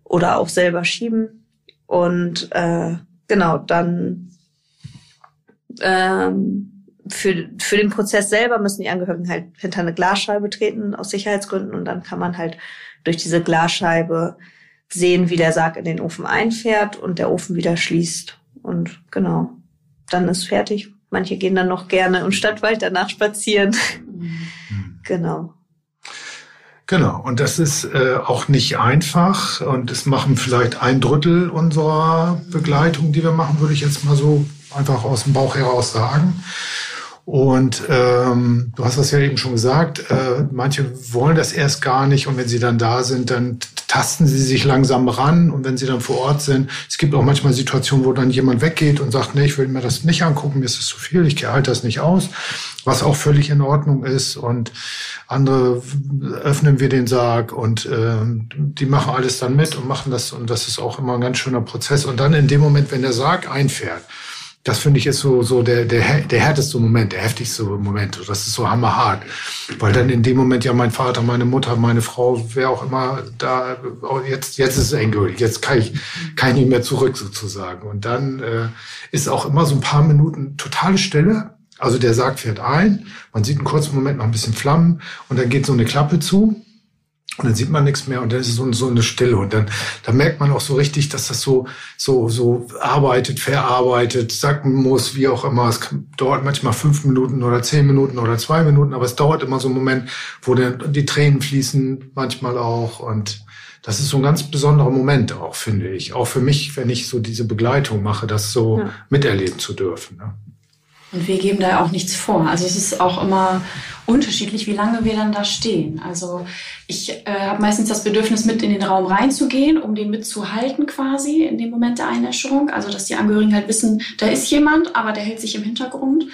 oder auch selber schieben. Und äh, genau, dann ähm, für, für den Prozess selber müssen die Angehörigen halt hinter eine Glasscheibe treten aus Sicherheitsgründen und dann kann man halt durch diese Glasscheibe sehen, wie der Sarg in den Ofen einfährt und der Ofen wieder schließt. Und genau, dann ist fertig. Manche gehen dann noch gerne im Stadtwald danach spazieren. Mhm. genau. Genau, und das ist äh, auch nicht einfach und es machen vielleicht ein Drittel unserer Begleitung, die wir machen, würde ich jetzt mal so einfach aus dem Bauch heraus sagen. Und ähm, du hast das ja eben schon gesagt, äh, manche wollen das erst gar nicht. Und wenn sie dann da sind, dann tasten sie sich langsam ran. Und wenn sie dann vor Ort sind, es gibt auch manchmal Situationen, wo dann jemand weggeht und sagt, nee, ich will mir das nicht angucken, mir ist es zu viel, ich halte das nicht aus, was auch völlig in Ordnung ist. Und andere öffnen wir den Sarg und äh, die machen alles dann mit und machen das. Und das ist auch immer ein ganz schöner Prozess. Und dann in dem Moment, wenn der Sarg einfährt, das finde ich ist so, so der, der, der härteste Moment, der heftigste Moment. Das ist so hammerhart. Weil dann in dem Moment ja mein Vater, meine Mutter, meine Frau, wer auch immer da, oh, jetzt, jetzt ist es endgültig. Jetzt kann ich, kann ich nicht mehr zurück sozusagen. Und dann äh, ist auch immer so ein paar Minuten totale Stille. Also der Sarg fährt ein, man sieht einen kurzen Moment noch ein bisschen Flammen und dann geht so eine Klappe zu und dann sieht man nichts mehr und dann ist es so, so eine Stille. Und dann, dann merkt man auch so richtig, dass das so, so, so arbeitet, verarbeitet, sacken muss, wie auch immer. Es dauert manchmal fünf Minuten oder zehn Minuten oder zwei Minuten, aber es dauert immer so einen Moment, wo dann die Tränen fließen, manchmal auch. Und das ist so ein ganz besonderer Moment auch, finde ich. Auch für mich, wenn ich so diese Begleitung mache, das so ja. miterleben zu dürfen. Ne? Und wir geben da auch nichts vor. Also es ist auch immer unterschiedlich, wie lange wir dann da stehen. Also ich äh, habe meistens das Bedürfnis, mit in den Raum reinzugehen, um den mitzuhalten quasi in dem Moment der Einäscherung. Also dass die Angehörigen halt wissen, da ist jemand, aber der hält sich im Hintergrund.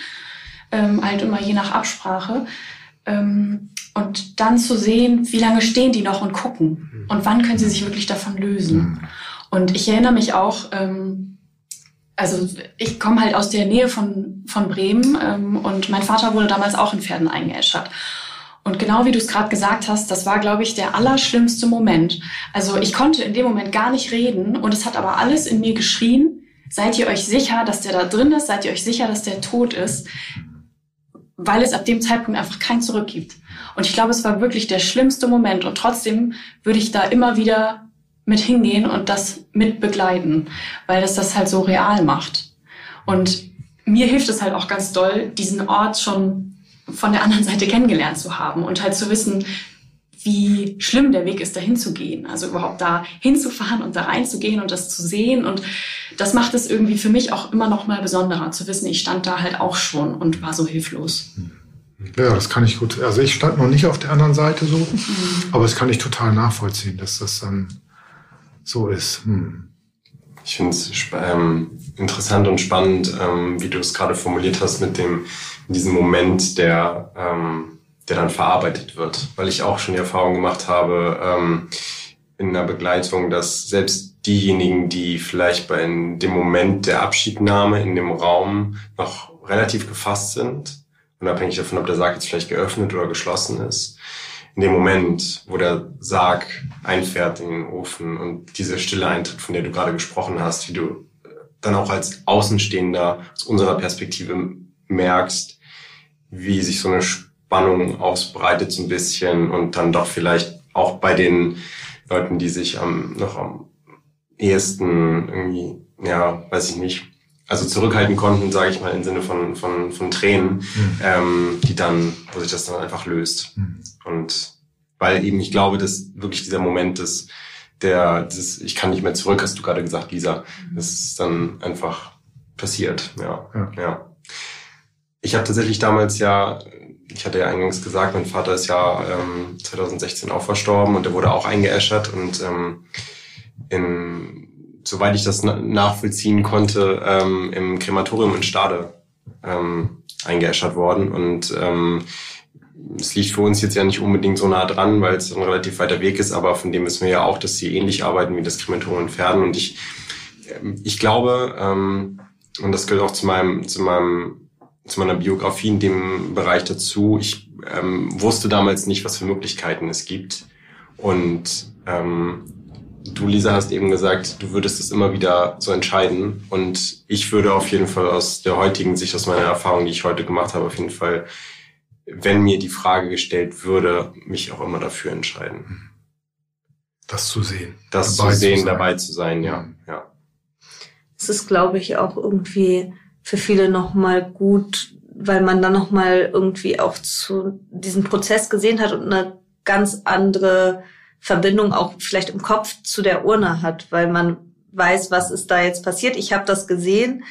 Ähm, halt immer je nach Absprache. Ähm, und dann zu sehen, wie lange stehen die noch und gucken. Und wann können sie sich wirklich davon lösen. Und ich erinnere mich auch, ähm, also ich komme halt aus der Nähe von, von Bremen ähm, und mein Vater wurde damals auch in Pferden eingeäschert. Und genau wie du es gerade gesagt hast, das war, glaube ich, der allerschlimmste Moment. Also ich konnte in dem Moment gar nicht reden und es hat aber alles in mir geschrien. Seid ihr euch sicher, dass der da drin ist? Seid ihr euch sicher, dass der tot ist? Weil es ab dem Zeitpunkt einfach kein Zurück gibt. Und ich glaube, es war wirklich der schlimmste Moment. Und trotzdem würde ich da immer wieder mit hingehen und das mit begleiten, weil das das halt so real macht. Und mir hilft es halt auch ganz doll, diesen Ort schon von der anderen Seite kennengelernt zu haben und halt zu wissen, wie schlimm der Weg ist, dahin zu gehen. Also überhaupt da hinzufahren und da reinzugehen und das zu sehen. Und das macht es irgendwie für mich auch immer noch mal besonderer, zu wissen, ich stand da halt auch schon und war so hilflos. Ja, das kann ich gut. Also ich stand noch nicht auf der anderen Seite so, mhm. aber das kann ich total nachvollziehen, dass das dann so ist. Hm. Ich finde es ähm, interessant und spannend, ähm, wie du es gerade formuliert hast mit dem, in diesem Moment, der, ähm, der dann verarbeitet wird. Weil ich auch schon die Erfahrung gemacht habe ähm, in der Begleitung, dass selbst diejenigen, die vielleicht bei in dem Moment der Abschiednahme in dem Raum noch relativ gefasst sind, unabhängig davon, ob der Sarg jetzt vielleicht geöffnet oder geschlossen ist, in dem Moment, wo der Sarg einfährt in den Ofen und diese Stille eintritt, von der du gerade gesprochen hast, wie du dann auch als Außenstehender aus unserer Perspektive merkst, wie sich so eine Spannung ausbreitet so ein bisschen und dann doch vielleicht auch bei den Leuten, die sich am, noch am ehesten irgendwie, ja, weiß ich nicht, also zurückhalten konnten, sage ich mal, im Sinne von, von, von Tränen, mhm. ähm, die dann, wo sich das dann einfach löst. Mhm. Und weil eben ich glaube, dass wirklich dieser Moment ist, der, das, ich kann nicht mehr zurück, hast du gerade gesagt, Lisa, das ist dann einfach passiert, ja, ja. ja. Ich habe tatsächlich damals ja, ich hatte ja eingangs gesagt, mein Vater ist ja ähm, 2016 auch verstorben und er wurde auch eingeäschert und ähm, in soweit ich das nachvollziehen konnte, ähm, im Krematorium in Stade ähm, eingeäschert worden. Und ähm, es liegt für uns jetzt ja nicht unbedingt so nah dran, weil es ein relativ weiter Weg ist, aber von dem wissen wir ja auch, dass sie ähnlich arbeiten wie das Krematorium in Pferden. Und ich, ähm, ich glaube, ähm, und das gehört auch zu meinem, zu meinem zu meiner Biografie in dem Bereich dazu. Ich ähm, wusste damals nicht, was für Möglichkeiten es gibt. Und ähm, Du, Lisa, hast eben gesagt, du würdest es immer wieder so entscheiden. Und ich würde auf jeden Fall aus der heutigen Sicht, aus meiner Erfahrung, die ich heute gemacht habe, auf jeden Fall, wenn mir die Frage gestellt würde, mich auch immer dafür entscheiden. Das zu sehen. Das zu sehen, zu dabei zu sein, ja. ja. Es ist, glaube ich, auch irgendwie für viele nochmal gut, weil man dann nochmal irgendwie auch zu diesem Prozess gesehen hat und eine ganz andere Verbindung auch vielleicht im Kopf zu der Urne hat, weil man weiß, was ist da jetzt passiert. Ich habe das gesehen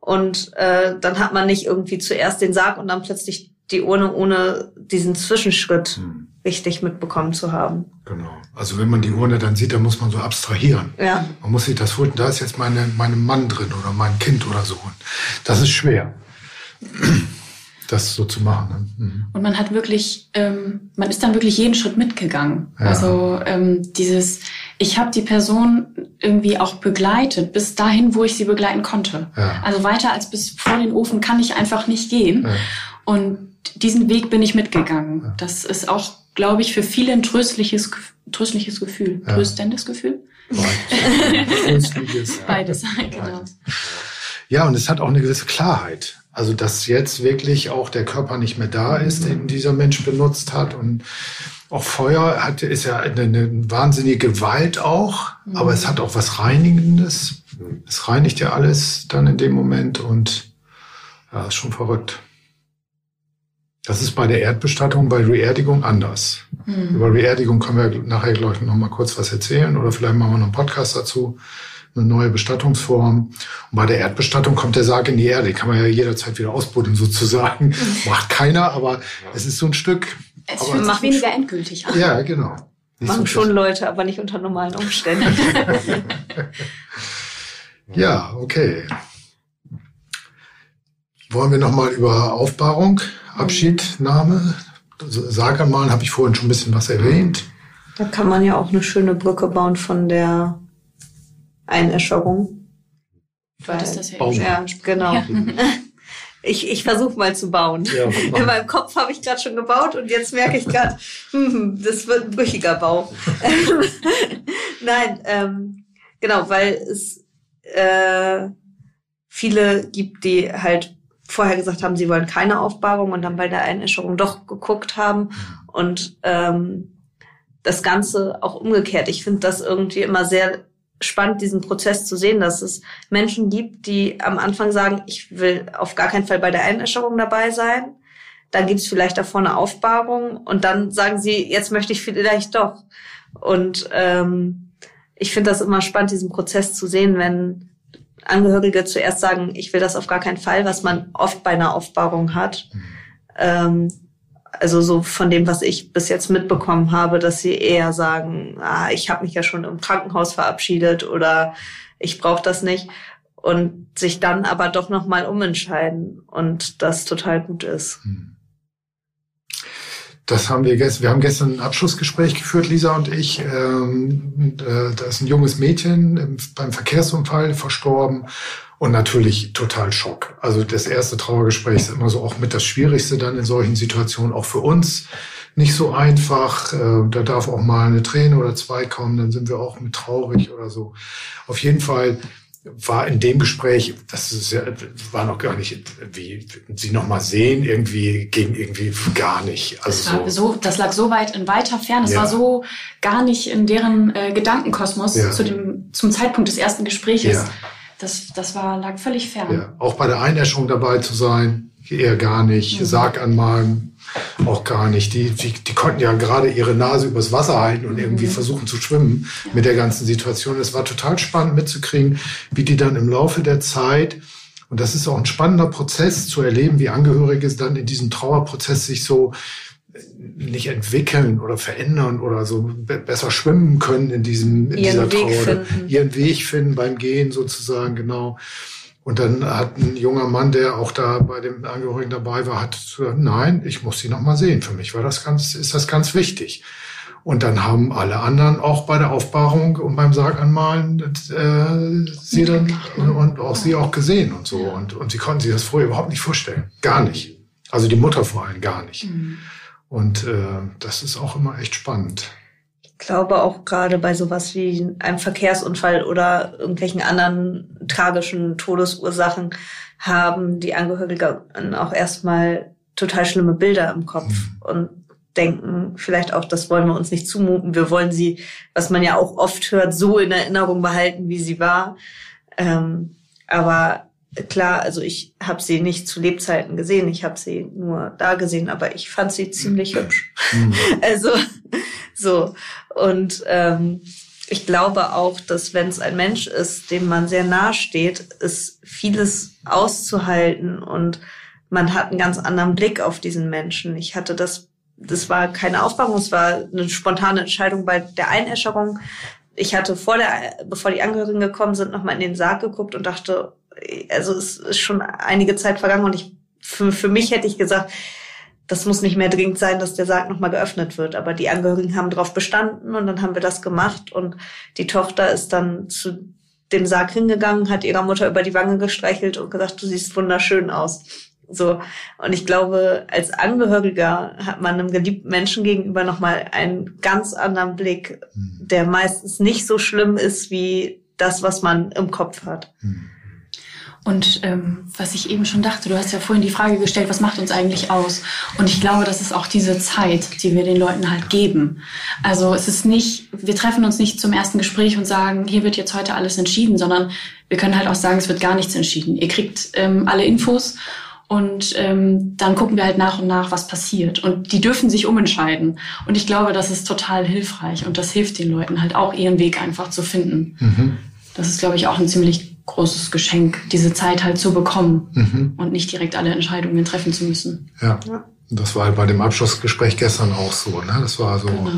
und äh, dann hat man nicht irgendwie zuerst den Sarg und dann plötzlich die Urne ohne diesen Zwischenschritt hm. richtig mitbekommen zu haben. Genau. Also wenn man die Urne dann sieht, dann muss man so abstrahieren. Ja. Man muss sich das vorstellen, da ist jetzt meine, meine Mann drin oder mein Kind oder so. Das ist schwer das so zu machen. Ne? Mhm. Und man hat wirklich, ähm, man ist dann wirklich jeden Schritt mitgegangen. Ja. Also ähm, dieses, ich habe die Person irgendwie auch begleitet, bis dahin, wo ich sie begleiten konnte. Ja. Also weiter als bis vor den Ofen kann ich einfach nicht gehen. Ja. Und diesen Weg bin ich mitgegangen. Das ist auch, glaube ich, für viele ein tröstliches, tröstliches Gefühl. Tröstendes Gefühl? Beides. Beides, genau. Ja, und es hat auch eine gewisse Klarheit. Also, dass jetzt wirklich auch der Körper nicht mehr da ist, den dieser Mensch benutzt hat. Und auch Feuer hat, ist ja eine, eine wahnsinnige Gewalt auch, mhm. aber es hat auch was Reinigendes. Es reinigt ja alles dann in dem Moment und ja, ist schon verrückt. Das ist bei der Erdbestattung, bei Reerdigung anders. Mhm. Über Reerdigung können wir nachher, glaube ich, noch mal kurz was erzählen oder vielleicht machen wir noch einen Podcast dazu eine neue Bestattungsform. Und bei der Erdbestattung kommt der Sarg in die Erde. Kann man ja jederzeit wieder ausbuddeln sozusagen. Mhm. Macht keiner, aber es ist so ein Stück. Es aber fühlt sich weniger endgültig an. Ja, genau. Nicht Machen so schon Leute, aber nicht unter normalen Umständen. ja, okay. Wollen wir nochmal über Aufbahrung, Abschiednahme, Sarg anmalen, habe ich vorhin schon ein bisschen was erwähnt. Da kann man ja auch eine schöne Brücke bauen von der Einäscherung. Du hattest das ja Ja, genau. Ja. Ich, ich versuche mal zu bauen. Ja. In meinem Kopf habe ich gerade schon gebaut und jetzt merke ich gerade, hm, das wird ein brüchiger Bau. Nein, ähm, genau, weil es äh, viele gibt, die halt vorher gesagt haben, sie wollen keine Aufbahrung und dann bei der Einäscherung doch geguckt haben und ähm, das Ganze auch umgekehrt. Ich finde das irgendwie immer sehr spannend, diesen Prozess zu sehen, dass es Menschen gibt, die am Anfang sagen, ich will auf gar keinen Fall bei der Einäscherung dabei sein. Dann gibt es vielleicht davor eine Aufbahrung und dann sagen sie, jetzt möchte ich vielleicht doch. Und ähm, ich finde das immer spannend, diesen Prozess zu sehen, wenn Angehörige zuerst sagen, ich will das auf gar keinen Fall, was man oft bei einer Aufbahrung hat. Ähm, also so von dem, was ich bis jetzt mitbekommen habe, dass sie eher sagen, ah, ich habe mich ja schon im Krankenhaus verabschiedet oder ich brauche das nicht und sich dann aber doch noch mal umentscheiden und das total gut ist. Das haben wir gestern, wir haben gestern ein Abschlussgespräch geführt, Lisa und ich. Ähm, äh, da ist ein junges Mädchen im, beim Verkehrsunfall verstorben und natürlich total Schock. Also das erste Trauergespräch ist immer so auch mit das Schwierigste dann in solchen Situationen, auch für uns nicht so einfach. Äh, da darf auch mal eine Träne oder zwei kommen, dann sind wir auch mit traurig oder so. Auf jeden Fall war in dem Gespräch, das ist ja, war noch gar nicht, wie sie noch mal sehen, irgendwie ging irgendwie gar nicht. Das, Also war so, so, das lag so weit in weiter Ferne. Es Ja. war so gar nicht in deren äh, Gedankenkosmos Ja. zu dem, zum Zeitpunkt des ersten Gespräches. Ja. Das, das war, lag völlig fern. ja, auch bei der Einäscherung dabei zu sein, eher gar nicht. Mhm. Sarg anmalen, auch gar nicht. Die, die, die konnten ja gerade ihre Nase übers Wasser halten und irgendwie Mhm. versuchen zu schwimmen Ja. mit der ganzen Situation. Es war total spannend mitzukriegen, wie die dann im Laufe der Zeit und das ist auch ein spannender Prozess zu erleben, wie Angehörige dann in diesem Trauerprozess sich so äh, nicht entwickeln oder verändern oder so be besser schwimmen können in diesem in Ihren dieser Weg Trauer finden. ihren Weg finden beim Gehen sozusagen genau und dann hat ein junger Mann, der auch da bei dem Angehörigen dabei war, hat gesagt, nein, ich muss sie noch mal sehen. Für mich war das ganz, ist das ganz wichtig. Und dann haben alle anderen auch bei der Aufbahrung und beim Sarganmalen äh, sie dann und auch sie auch gesehen und so. Und, und sie konnten sich das vorher überhaupt nicht vorstellen. Gar nicht. Also die Mutter vor allem gar nicht. Mhm. Und äh, das ist auch immer echt spannend. Ich glaube auch gerade bei sowas wie einem Verkehrsunfall oder irgendwelchen anderen tragischen Todesursachen haben die Angehörigen auch erstmal total schlimme Bilder im Kopf und denken vielleicht auch, das wollen wir uns nicht zumuten. Wir wollen sie, was man ja auch oft hört, so in Erinnerung behalten, wie sie war. Ähm, aber klar, also ich habe sie nicht zu Lebzeiten gesehen, ich habe sie nur da gesehen, aber ich fand sie ziemlich hübsch. Also so. Und ähm, ich glaube auch, dass wenn es ein Mensch ist, dem man sehr nahe steht, ist vieles auszuhalten und man hat einen ganz anderen Blick auf diesen Menschen. Ich hatte das, das war keine Aufbauung, es war eine spontane Entscheidung bei der Einäscherung. Ich hatte vor der, bevor die Angehörigen gekommen sind, nochmal in den Sarg geguckt und dachte, also es ist schon einige Zeit vergangen und ich, für, für mich hätte ich gesagt, das muss nicht mehr dringend sein, dass der Sarg nochmal geöffnet wird. Aber die Angehörigen haben darauf bestanden und dann haben wir das gemacht. Und die Tochter ist dann zu dem Sarg hingegangen, hat ihrer Mutter über die Wange gestreichelt und gesagt, du siehst wunderschön aus. So. Und ich glaube, als Angehöriger hat man einem geliebten Menschen gegenüber nochmal einen ganz anderen Blick, der meistens nicht so schlimm ist wie das, was man im Kopf hat. Und ähm, was ich eben schon dachte, du hast ja vorhin die Frage gestellt, was macht uns eigentlich aus? Und ich glaube, das ist auch diese Zeit, die wir den Leuten halt geben. Also es ist nicht, wir treffen uns nicht zum ersten Gespräch und sagen, hier wird jetzt heute alles entschieden, sondern wir können halt auch sagen, es wird gar nichts entschieden. Ihr kriegt ähm, alle Infos und ähm, dann gucken wir halt nach und nach, was passiert. Und die dürfen sich umentscheiden. Und ich glaube, das ist total hilfreich und das hilft den Leuten halt auch, ihren Weg einfach zu finden. Mhm. Das ist, glaube ich, auch ein ziemlich großes Geschenk, diese Zeit halt zu bekommen Mhm. und nicht direkt alle Entscheidungen treffen zu müssen. Ja. Ja. Und Das war bei dem Abschlussgespräch gestern auch so. Ne? Das war so Genau.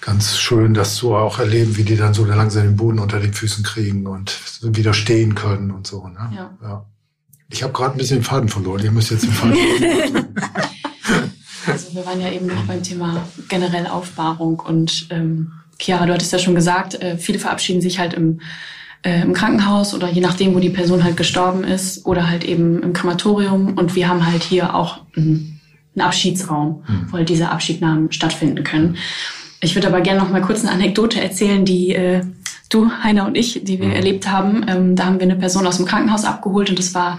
ganz schön, das zu auch erleben, wie die dann so langsam den Boden unter den Füßen kriegen und wieder stehen können und so. Ne? Ja. Ich habe gerade ein bisschen den Faden verloren. Ihr müsst jetzt den Faden verloren. Also wir waren ja eben noch beim Thema generell Aufbahrung und ähm, Chiara, du hattest ja schon gesagt, äh, viele verabschieden sich halt im äh, im Krankenhaus oder je nachdem, wo die Person halt gestorben ist oder halt eben im Krematorium. Und wir haben halt hier auch einen, einen Abschiedsraum, mhm. wo halt diese Abschiednahmen stattfinden können. Ich würde aber gerne noch mal kurz eine Anekdote erzählen, die äh, du, Heiner und ich, die wir mhm. erlebt haben. Ähm, da haben wir eine Person aus dem Krankenhaus abgeholt und das war,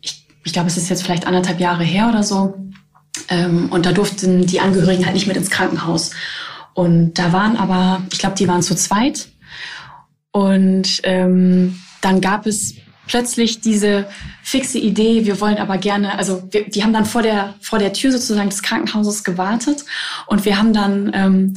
ich, ich glaube, es ist jetzt vielleicht anderthalb Jahre her oder so. Ähm, und da durften die Angehörigen halt nicht mit ins Krankenhaus. Und da waren aber, ich glaube, die waren zu zweit. Und ähm, dann gab es plötzlich diese fixe Idee, wir wollen aber gerne, also wir, die haben dann vor der, vor der Tür sozusagen des Krankenhauses gewartet. Und wir haben dann ähm,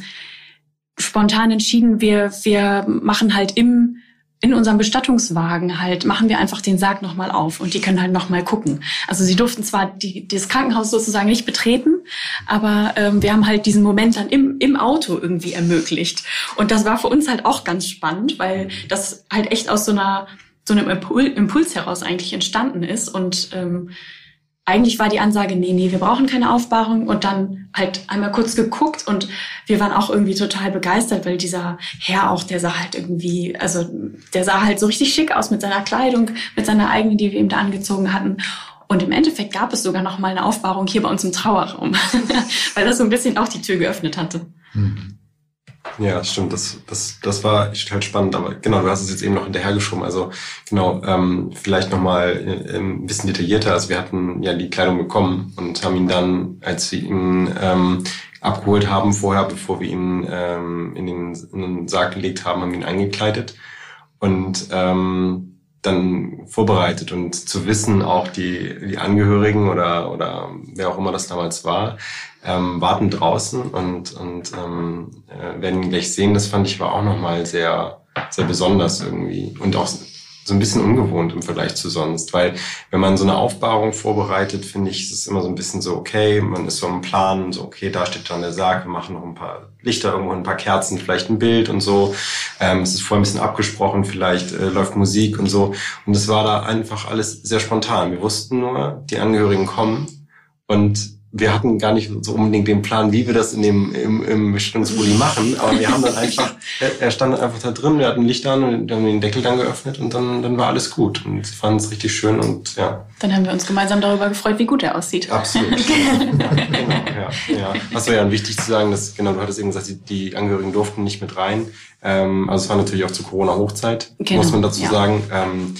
spontan entschieden, wir, wir machen halt im, in unserem Bestattungswagen halt, machen wir einfach den Sarg nochmal auf und die können halt nochmal gucken. Also sie durften zwar die, das Krankenhaus sozusagen nicht betreten, aber ähm, wir haben halt diesen Moment dann im, im Auto irgendwie ermöglicht. Und das war für uns halt auch ganz spannend, weil das halt echt aus so einer so einem Impuls heraus eigentlich entstanden ist. Und ähm, eigentlich war die Ansage, nee, nee, wir brauchen keine Aufbahrung und dann halt einmal kurz geguckt und wir waren auch irgendwie total begeistert, weil dieser Herr auch, der sah halt irgendwie, also der sah halt so richtig schick aus mit seiner Kleidung, mit seiner eigenen, die wir ihm da angezogen hatten. Und im Endeffekt gab es sogar noch mal eine Aufbahrung hier bei uns im Trauerraum, weil das so ein bisschen auch die Tür geöffnet hatte. Mhm. Ja, stimmt. Das, das, das war halt spannend. Aber genau, du hast es jetzt eben noch hinterhergeschoben. Also genau, ähm, vielleicht nochmal äh, ein bisschen detaillierter. Also wir hatten ja die Kleidung bekommen und haben ihn dann, als wir ihn ähm, abgeholt haben vorher, bevor wir ihn ähm, in, den, in den Sarg gelegt haben, haben wir ihn eingekleidet. Und ähm, dann vorbereitet und zu wissen, auch die, die Angehörigen oder, oder wer auch immer das damals war, ähm, warten draußen und, und ähm, äh, werden ihn gleich sehen. Das fand ich war auch nochmal sehr, sehr besonders irgendwie und auch so ein bisschen ungewohnt im Vergleich zu sonst, weil wenn man so eine Aufbahrung vorbereitet, finde ich, ist es immer so ein bisschen so, okay, man ist so im Plan, so, okay, da steht dann der Sarg, wir machen noch ein paar Lichter irgendwo, ein paar Kerzen, vielleicht ein Bild und so. Ähm, es ist vorher ein bisschen abgesprochen, vielleicht äh, läuft Musik und so. Und es war da einfach alles sehr spontan. Wir wussten nur, die Angehörigen kommen und wir hatten gar nicht so unbedingt den Plan, wie wir das in dem im, im Bestimmungsbully machen, aber wir haben dann einfach, er stand einfach da drin, wir hatten Licht an und haben den Deckel dann geöffnet und dann, dann war alles gut und sie fanden es richtig schön und ja. Dann haben wir uns gemeinsam darüber gefreut, wie gut er aussieht. Absolut. genau, ja, ja. Was war ja wichtig zu sagen, dass genau, du hattest eben gesagt, die, die Angehörigen durften nicht mit rein. Ähm, also es war natürlich auch zu Corona-Hochzeit, genau, muss man dazu ja. sagen. Ähm,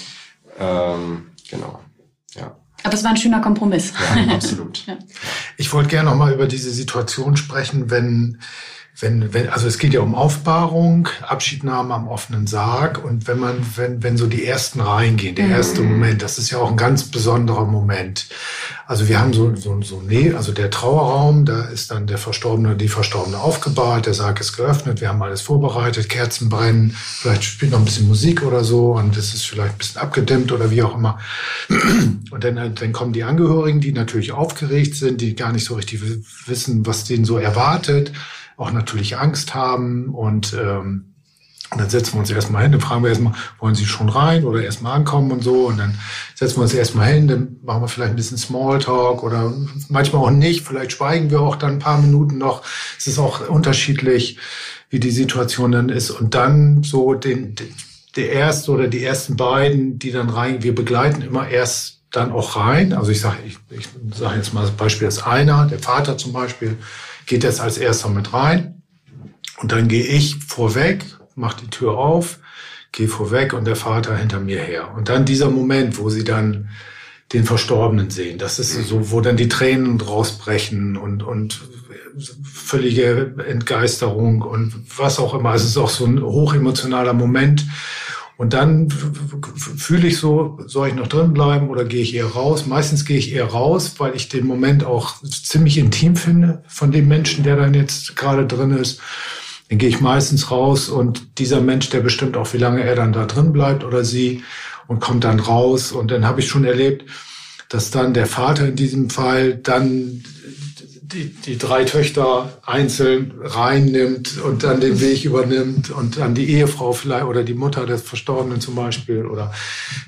ähm, genau. Aber es war ein schöner Kompromiss. Ja, absolut. ja. Ich wollte gerne noch mal über diese Situation sprechen, wenn wenn, wenn, also es geht ja um Aufbahrung, Abschiednahme am offenen Sarg und wenn man, wenn, wenn so die ersten reingehen, der erste mhm. Moment, das ist ja auch ein ganz besonderer Moment. Also wir haben so, so, so, nee, also der Trauerraum, da ist dann der Verstorbene, die Verstorbene aufgebahrt, der Sarg ist geöffnet, wir haben alles vorbereitet, Kerzen brennen, vielleicht spielt noch ein bisschen Musik oder so und es ist vielleicht ein bisschen abgedämmt oder wie auch immer. Und dann, dann kommen die Angehörigen, die natürlich aufgeregt sind, die gar nicht so richtig wissen, was denen so erwartet auch natürlich Angst haben und ähm, und dann setzen wir uns erstmal hin, dann fragen wir erstmal, wollen Sie schon rein oder erstmal ankommen und so. Und dann setzen wir uns erstmal hin, dann machen wir vielleicht ein bisschen Smalltalk oder manchmal auch nicht. Vielleicht schweigen wir auch dann ein paar Minuten noch. Es ist auch unterschiedlich, wie die Situation dann ist. Und dann so den, der erste oder die ersten beiden, die dann rein, wir begleiten immer erst dann auch rein. Also ich sage, ich, ich sage jetzt mal das Beispiel, das einer, der Vater zum Beispiel, geht jetzt als erster mit rein. Und dann gehe ich vorweg, mache die Tür auf, gehe vorweg und der Vater hinter mir her. Und dann dieser Moment, wo sie dann den Verstorbenen sehen. Das ist so, wo dann die Tränen rausbrechen und, und völlige Entgeisterung und was auch immer. Es ist auch so ein hochemotionaler Moment. Und dann fühle ich so, soll ich noch drin bleiben oder gehe ich eher raus? Meistens gehe ich eher raus, weil ich den Moment auch ziemlich intim finde von dem Menschen, der dann jetzt gerade drin ist. Dann gehe ich meistens raus und dieser Mensch, der bestimmt auch, wie lange er dann da drin bleibt oder sie und kommt dann raus. Und dann habe ich schon erlebt, dass dann der Vater in diesem Fall dann die, die drei Töchter einzeln reinnimmt und dann den Weg übernimmt und dann die Ehefrau vielleicht oder die Mutter des Verstorbenen zum Beispiel oder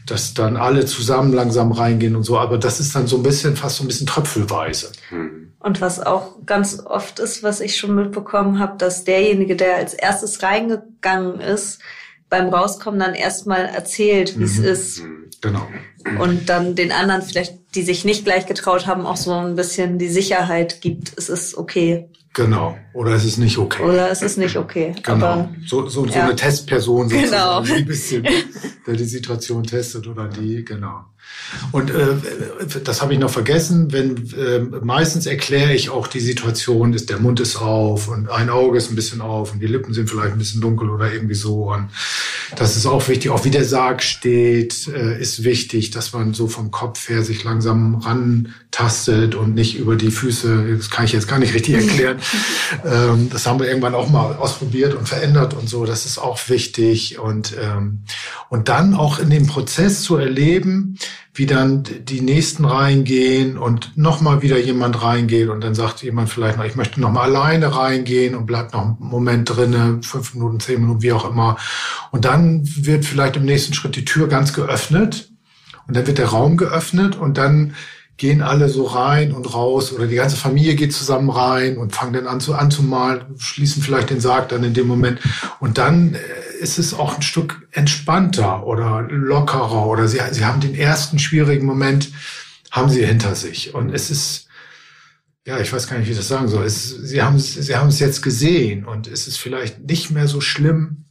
dass dann alle zusammen langsam reingehen und so. Aber das ist dann so ein bisschen, fast so ein bisschen tröpfelweise. Hm. Und was auch ganz oft ist, was ich schon mitbekommen habe, dass derjenige, der als erstes reingegangen ist, beim Rauskommen dann erstmal erzählt, wie es Mhm. ist. Genau. Und dann den anderen vielleicht, die sich nicht gleich getraut haben, auch so ein bisschen die Sicherheit gibt, es ist okay. Genau. Oder es ist nicht okay. Oder es ist nicht okay. Genau. Aber so, so, so ja. eine Testperson sozusagen, Genau. die ein bisschen, der die Situation testet oder die, genau. Und äh, das habe ich noch vergessen, wenn äh, meistens erkläre ich auch die Situation, ist der Mund ist auf und ein Auge ist ein bisschen auf und die Lippen sind vielleicht ein bisschen dunkel oder irgendwie so. Und das ist auch wichtig. Auch wie der Sarg steht, äh, ist wichtig, dass man so vom Kopf her sich langsam rantastet und nicht über die Füße, das kann ich jetzt gar nicht richtig erklären. ähm, das haben wir irgendwann auch mal ausprobiert und verändert und so. Das ist auch wichtig. Und, ähm, und dann auch in dem Prozess zu erleben, wie dann die nächsten reingehen und nochmal wieder jemand reingeht und dann sagt jemand vielleicht noch, ich möchte nochmal alleine reingehen und bleibt noch einen Moment drinnen, fünf Minuten, zehn Minuten, wie auch immer. Und dann wird vielleicht im nächsten Schritt die Tür ganz geöffnet und dann wird der Raum geöffnet und dann gehen alle so rein und raus oder die ganze Familie geht zusammen rein und fangen dann an zu anzumalen, schließen vielleicht den Sarg dann in dem Moment und dann äh, ist es auch ein Stück entspannter oder lockerer oder sie, sie haben den ersten schwierigen Moment haben sie hinter sich und es ist ja, ich weiß gar nicht, wie ich das sagen soll. Es, sie haben es, sie haben es jetzt gesehen und es ist vielleicht nicht mehr so schlimm,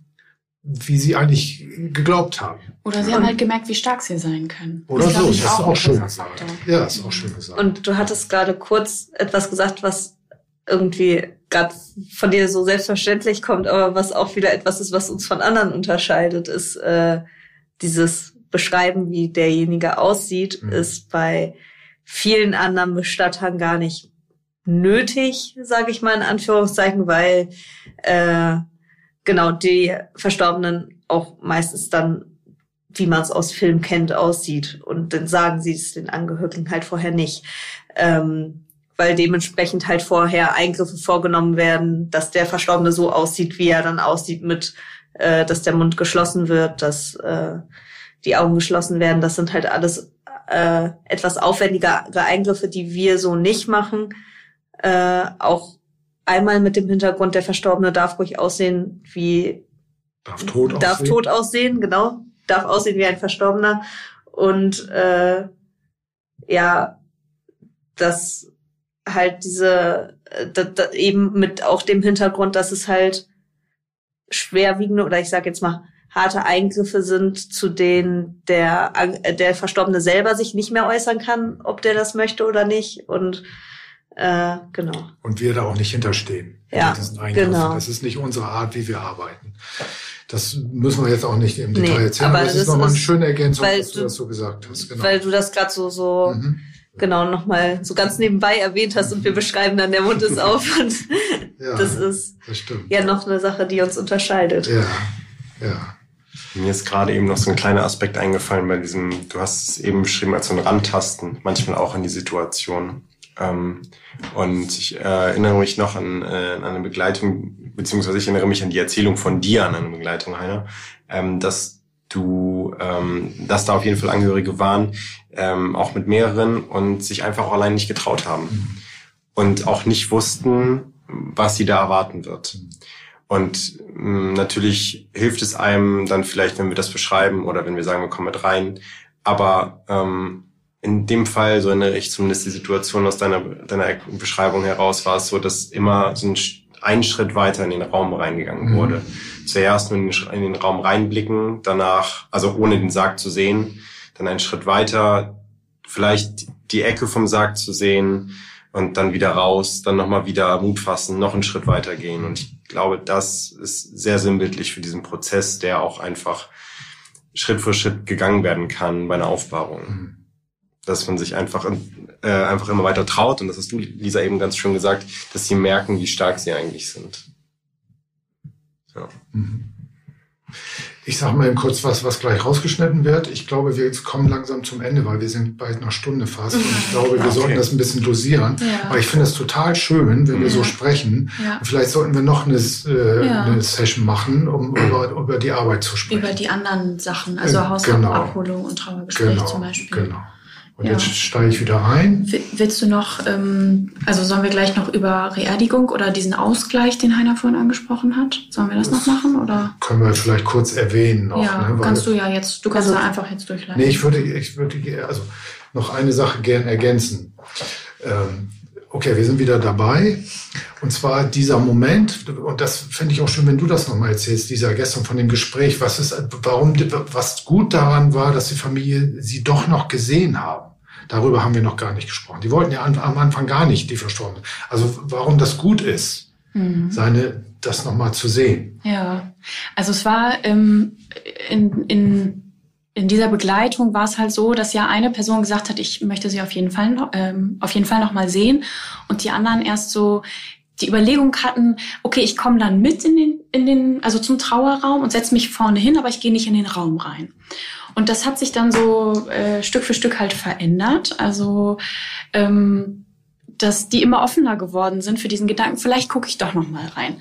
wie sie eigentlich geglaubt haben. Oder sie haben halt gemerkt, wie stark sie sein können. Oder Das so, das ist auch ein schön gesagt. Ja, ist auch schön gesagt. Und du hattest gerade kurz etwas gesagt, was irgendwie gerade von dir so selbstverständlich kommt, aber was auch wieder etwas ist, was uns von anderen unterscheidet, ist äh, dieses Beschreiben, wie derjenige aussieht, Mhm. ist bei vielen anderen Bestattern gar nicht nötig, sage ich mal in Anführungszeichen, weil äh, genau die Verstorbenen auch meistens dann wie man es aus Film kennt, aussieht. Und dann sagen sie es den Angehörigen halt vorher nicht. Ähm, weil dementsprechend halt vorher Eingriffe vorgenommen werden, dass der Verstorbene so aussieht, wie er dann aussieht, mit, äh, dass der Mund geschlossen wird, dass äh, die Augen geschlossen werden. Das sind halt alles äh, etwas aufwendigere Eingriffe, die wir so nicht machen. Äh, auch einmal mit dem Hintergrund, der Verstorbene darf ruhig aussehen wie darf tot darf aussehen. tot aussehen, genau, darf aussehen wie ein Verstorbener. Und äh, ja, dass halt diese äh, da, da, eben mit auch dem Hintergrund, dass es halt schwerwiegende oder ich sage jetzt mal harte Eingriffe sind, zu denen der äh, der Verstorbene selber sich nicht mehr äußern kann, ob der das möchte oder nicht. Und äh, genau. Und wir da auch nicht hinterstehen. Ja, hinter diesen Eingriffen. genau. Das ist nicht unsere Art, wie wir arbeiten. Das müssen wir jetzt auch nicht im Nee, Detail erzählen, aber es ist nochmal eine schöne Ergänzung, weil dass du du- das so gesagt hast. Genau. Weil du das gerade so so mhm. genau nochmal so ganz nebenbei erwähnt hast und wir beschreiben dann, der Mund ist auf und ja, das ist das stimmt. ja noch eine Sache, die uns unterscheidet. Ja, ja. Mir ist gerade eben noch so ein kleiner Aspekt eingefallen bei diesem, du hast es eben beschrieben als so ein Rantasten, manchmal auch in die Situation. Ähm, und ich äh, erinnere mich noch an, äh, an eine Begleitung, beziehungsweise ich erinnere mich an die Erzählung von dir an eine Begleitung, Heiner, ähm, dass du, ähm, dass da auf jeden Fall Angehörige waren, ähm, auch mit mehreren und sich einfach auch allein nicht getraut haben und auch nicht wussten, was sie da erwarten wird. Und mh, natürlich hilft es einem dann vielleicht, wenn wir das beschreiben oder wenn wir sagen, wir kommen mit rein. Aber ähm, in dem Fall, so erinnere ich zumindest die Situation aus deiner, deiner Beschreibung heraus, war es so, dass immer so ein, ein Schritt weiter in den Raum reingegangen Mhm. wurde. Zuerst nur in den, Raum reinblicken, danach, also ohne den Sarg zu sehen, dann einen Schritt weiter, vielleicht die Ecke vom Sarg zu sehen und dann wieder raus, dann nochmal wieder Mut fassen, noch einen Schritt weiter gehen. Und ich glaube, das ist sehr sinnbildlich für diesen Prozess, der auch einfach Schritt für Schritt gegangen werden kann bei einer Aufbahrung. Mhm. Dass man sich einfach, äh, einfach immer weiter traut und das hast du, Lisa, eben ganz schön gesagt, dass sie merken, wie stark sie eigentlich sind. Ja. Mhm. Ich sage mal eben kurz was, was gleich rausgeschnitten wird. Ich glaube, wir jetzt kommen langsam zum Ende, weil wir sind bei einer Stunde fast. Und ich glaube, wir Okay. sollten das ein bisschen dosieren. Ja. Aber ich finde es total schön, wenn wir so Ja. sprechen. Ja. Vielleicht sollten wir noch eine, äh, Ja. eine Session machen, um über, über die Arbeit zu sprechen. Über die anderen Sachen, also Äh, Hausabholung genau. Abholung und Trauergespräch genau, zum Beispiel. Genau. Und ja. jetzt steige ich wieder ein. Willst du noch, ähm, also sollen wir gleich noch über Reerdigung oder diesen Ausgleich, den Heiner vorhin angesprochen hat? Sollen wir das, das noch machen oder? Können wir vielleicht kurz erwähnen noch. Ja, ne, kannst du ja jetzt, du kannst also, da einfach jetzt durchleiten. Nee, ich würde, ich würde, also noch eine Sache gern ergänzen. Ähm, okay, wir sind wieder dabei. Und zwar dieser Moment, und das finde ich auch schön, wenn du das nochmal erzählst, dieser gestern von dem Gespräch, was ist, warum, was gut daran war, dass die Familie sie doch noch gesehen haben. Darüber haben wir noch gar nicht gesprochen. Die wollten ja am Anfang gar nicht, die verstorben Also warum das gut ist, mhm. seine, das nochmal zu sehen. Ja, also es war ähm, in, in in dieser Begleitung war es halt so, dass ja eine Person gesagt hat, ich möchte sie auf jeden Fall, ähm, auf jeden Fall noch mal sehen, und die anderen erst so die Überlegung hatten, okay, ich komme dann mit in den, in den, also zum Trauerraum und setze mich vorne hin, aber ich gehe nicht in den Raum rein. Und das hat sich dann so äh, Stück für Stück halt verändert. Also ähm, dass die immer offener geworden sind für diesen Gedanken, vielleicht gucke ich doch noch mal rein.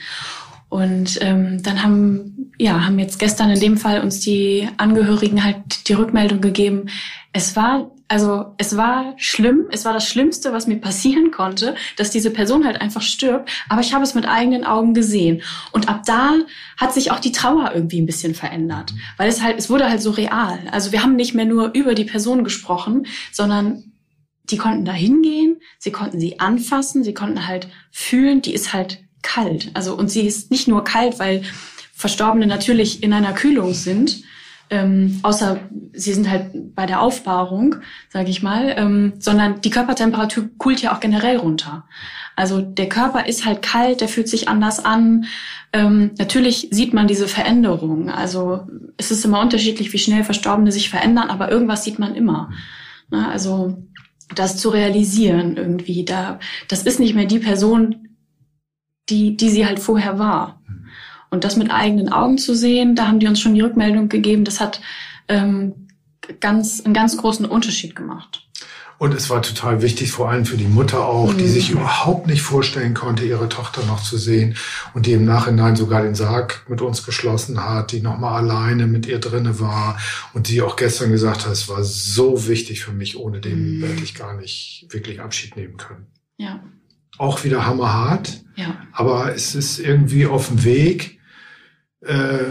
Und ähm, dann haben, ja, haben jetzt gestern in dem Fall uns die Angehörigen halt die Rückmeldung gegeben. Es war, also es war schlimm, es war das Schlimmste, was mir passieren konnte, dass diese Person halt einfach stirbt. Aber ich habe es mit eigenen Augen gesehen. Und ab da hat sich auch die Trauer irgendwie ein bisschen verändert, weil es halt, es wurde halt so real. Also wir haben nicht mehr nur über die Person gesprochen, sondern die konnten da hingehen, sie konnten sie anfassen, sie konnten halt fühlen, die ist halt kalt. Also und sie ist nicht nur kalt, weil Verstorbene natürlich in einer Kühlung sind, ähm, außer sie sind halt bei der Aufbahrung, sage ich mal, ähm, sondern die Körpertemperatur kühlt ja auch generell runter. Also der Körper ist halt kalt, der fühlt sich anders an. Ähm, natürlich sieht man diese Veränderung. Also es ist immer unterschiedlich, wie schnell Verstorbene sich verändern, aber irgendwas sieht man immer. Na, ne, also das zu realisieren irgendwie, da das ist nicht mehr die Person, die, die sie halt vorher war. Und das mit eigenen Augen zu sehen, da haben die uns schon die Rückmeldung gegeben, das hat ähm, ganz, einen ganz großen Unterschied gemacht. Und es war total wichtig, vor allem für die Mutter auch, die mhm. sich überhaupt nicht vorstellen konnte, ihre Tochter noch zu sehen und die im Nachhinein sogar den Sarg mit uns geschlossen hat, die nochmal alleine mit ihr drinne war und die auch gestern gesagt hat, es war so wichtig für mich, ohne den mhm. hätte ich gar nicht wirklich Abschied nehmen können. Ja auch wieder hammerhart. Ja. Aber es ist irgendwie auf dem Weg. Äh,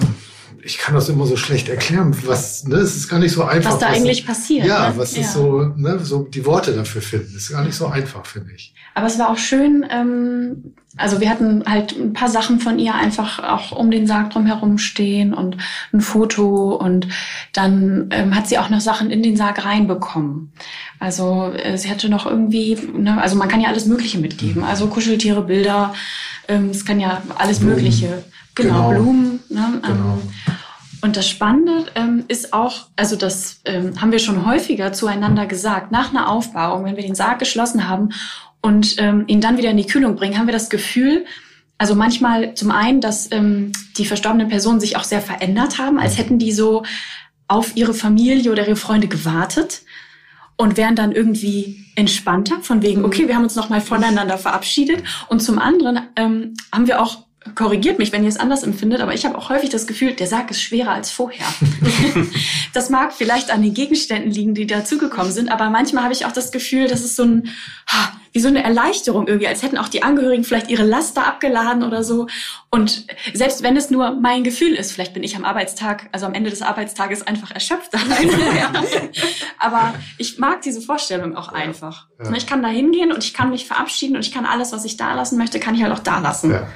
ich kann das immer so schlecht erklären, was, ne, es ist gar nicht so einfach. Was da was, eigentlich passiert. Ja, ne? was ja. ist so, ne, so die Worte dafür finden, ist gar nicht so einfach, finde ich. Aber es war auch schön, ähm, also wir hatten halt ein paar Sachen von ihr einfach auch um den Sarg drumherum stehen und ein Foto und dann ähm, hat sie auch noch Sachen in den Sarg reinbekommen. Also äh, sie hatte noch irgendwie, ne, also man kann ja alles Mögliche mitgeben, mhm. also Kuscheltiere, Bilder, ähm, es kann ja alles. Mögliche. Genau, genau. Blumen. Ne, ähm, genau. Und das Spannende ähm, ist auch, also das ähm, haben wir schon häufiger zueinander gesagt, nach einer Aufbauung, wenn wir den Sarg geschlossen haben und ähm, ihn dann wieder in die Kühlung bringen, haben wir das Gefühl, also manchmal zum einen, dass ähm, die verstorbenen Personen sich auch sehr verändert haben, als hätten die so auf ihre Familie oder ihre Freunde gewartet und wären dann irgendwie entspannter von wegen, mhm. okay, wir haben uns nochmal voneinander verabschiedet. Und zum anderen ähm, haben wir auch korrigiert mich, wenn ihr es anders empfindet, aber ich habe auch häufig das Gefühl, der Sarg ist schwerer als vorher. das mag vielleicht an den Gegenständen liegen, die dazugekommen sind, aber manchmal habe ich auch das Gefühl, dass es so ein, wie so eine Erleichterung irgendwie, als hätten auch die Angehörigen vielleicht ihre Laster abgeladen oder so. Und selbst wenn es nur mein Gefühl ist, vielleicht bin ich am Arbeitstag, also am Ende des Arbeitstages einfach erschöpft. Aber ich mag diese Vorstellung auch einfach. Ja. Ich kann da hingehen und ich kann mich verabschieden und ich kann alles, was ich da lassen möchte, kann ich halt auch da lassen. Ja,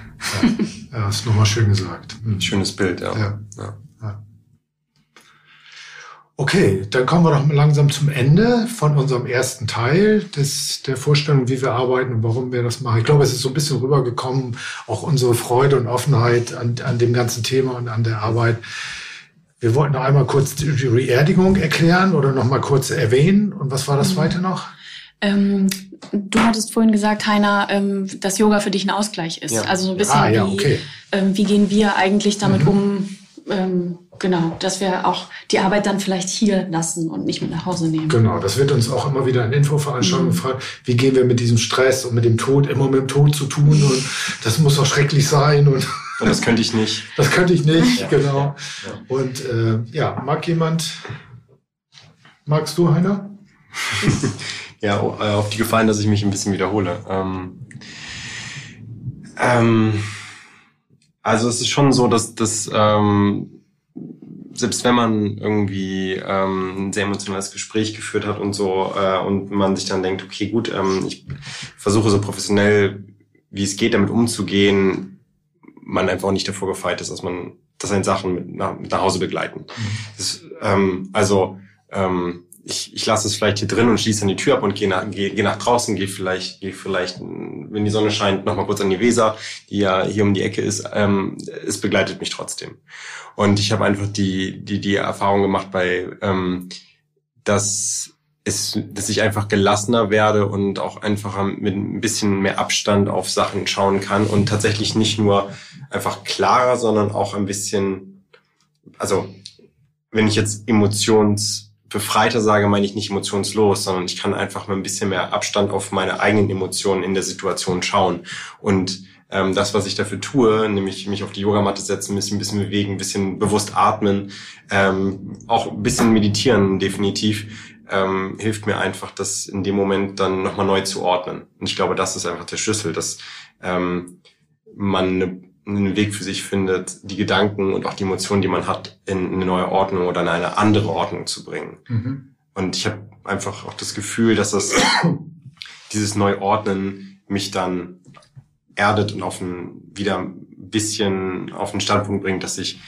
ja. ja ist nochmal schön gesagt. Schönes Bild, ja. ja. Okay, dann kommen wir doch langsam zum Ende von unserem ersten Teil des, der Vorstellung, wie wir arbeiten und warum wir das machen. Ich glaube, es ist so ein bisschen rübergekommen, auch unsere Freude und Offenheit an, an dem ganzen Thema und an der Arbeit. Wir wollten noch einmal kurz die Reerdigung erklären oder noch mal kurz erwähnen. Und was war das mhm. zweite noch? Ähm, du hattest vorhin gesagt, Heiner, ähm, dass Yoga für dich ein Ausgleich ist. Ja. Also so ein bisschen ah, ja, okay. wie, ähm, wie gehen wir eigentlich damit mhm. um, ähm, genau, dass wir auch die Arbeit dann vielleicht hier lassen und nicht mit nach Hause nehmen. Genau, das wird uns auch immer wieder in Infoveranstaltungen mhm. gefragt, wie gehen wir mit diesem Stress und mit dem Tod, immer mit dem Tod zu tun und das muss doch schrecklich sein und und das könnte ich nicht. Das könnte ich nicht, ja. genau. Ja. Und äh, ja, mag jemand, magst du, Heiner? ja, äh, auf die Gefallen, dass ich mich ein bisschen wiederhole. Ähm, ähm, also es ist schon so, dass das ähm, selbst wenn man irgendwie ähm, ein sehr emotionales Gespräch geführt hat und so äh, und man sich dann denkt, okay, gut, ähm, ich versuche so professionell wie es geht, damit umzugehen, man einfach auch nicht davor gefeit ist, dass man, dass ein Sachen mit nach, mit nach Hause begleiten. Mhm. Das, ähm, also ähm, ich, ich lasse es vielleicht hier drin und schließe dann die Tür ab und gehe nach, gehe, gehe nach draußen, gehe vielleicht, gehe vielleicht, wenn die Sonne scheint, nochmal kurz an die Weser, die ja hier um die Ecke ist. Ähm, es begleitet mich trotzdem. Und ich habe einfach die, die, die Erfahrung gemacht bei, ähm, dass es, dass ich einfach gelassener werde und auch einfach mit ein bisschen mehr Abstand auf Sachen schauen kann und tatsächlich nicht nur einfach klarer, sondern auch ein bisschen, also wenn ich jetzt emotions befreiter sage, meine ich nicht emotionslos, sondern ich kann einfach mal ein bisschen mehr Abstand auf meine eigenen Emotionen in der Situation schauen. Und ähm, das, was ich dafür tue, nämlich mich auf die Yogamatte setzen, ein bisschen, ein bisschen bewegen, ein bisschen bewusst atmen, ähm, auch ein bisschen meditieren definitiv, ähm, hilft mir einfach, das in dem Moment dann nochmal neu zu ordnen. Und ich glaube, das ist einfach der Schlüssel, dass ähm, man eine einen Weg für sich findet, die Gedanken und auch die Emotionen, die man hat, in eine neue Ordnung oder in eine andere Ordnung zu bringen. Mhm. Und ich habe einfach auch das Gefühl, dass das dieses Neuordnen mich dann erdet und auf ein, wieder ein bisschen auf den Standpunkt bringt, dass ich,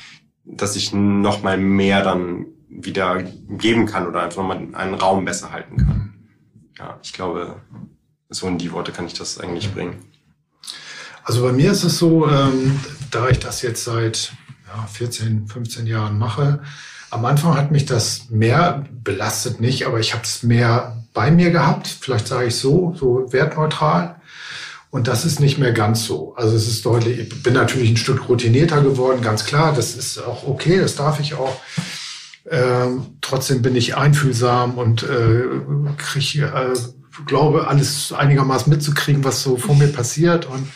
dass ich noch mal mehr dann wieder geben kann oder einfach mal einen Raum besser halten kann. Ja, ich glaube, so in die Worte kann ich das eigentlich bringen. Also bei mir ist es so, ähm, da ich das jetzt seit ja, 14, 15 Jahren mache, am Anfang hat mich das mehr belastet nicht, aber ich habe es mehr bei mir gehabt. Vielleicht sage ich so, so wertneutral. Und das ist nicht mehr ganz so. Also es ist deutlich, ich bin natürlich ein Stück routinierter geworden, ganz klar. Das ist auch okay, das darf ich auch. Ähm, trotzdem bin ich einfühlsam und äh, kriege, äh, glaube, alles einigermaßen mitzukriegen, was so vor mir passiert. Und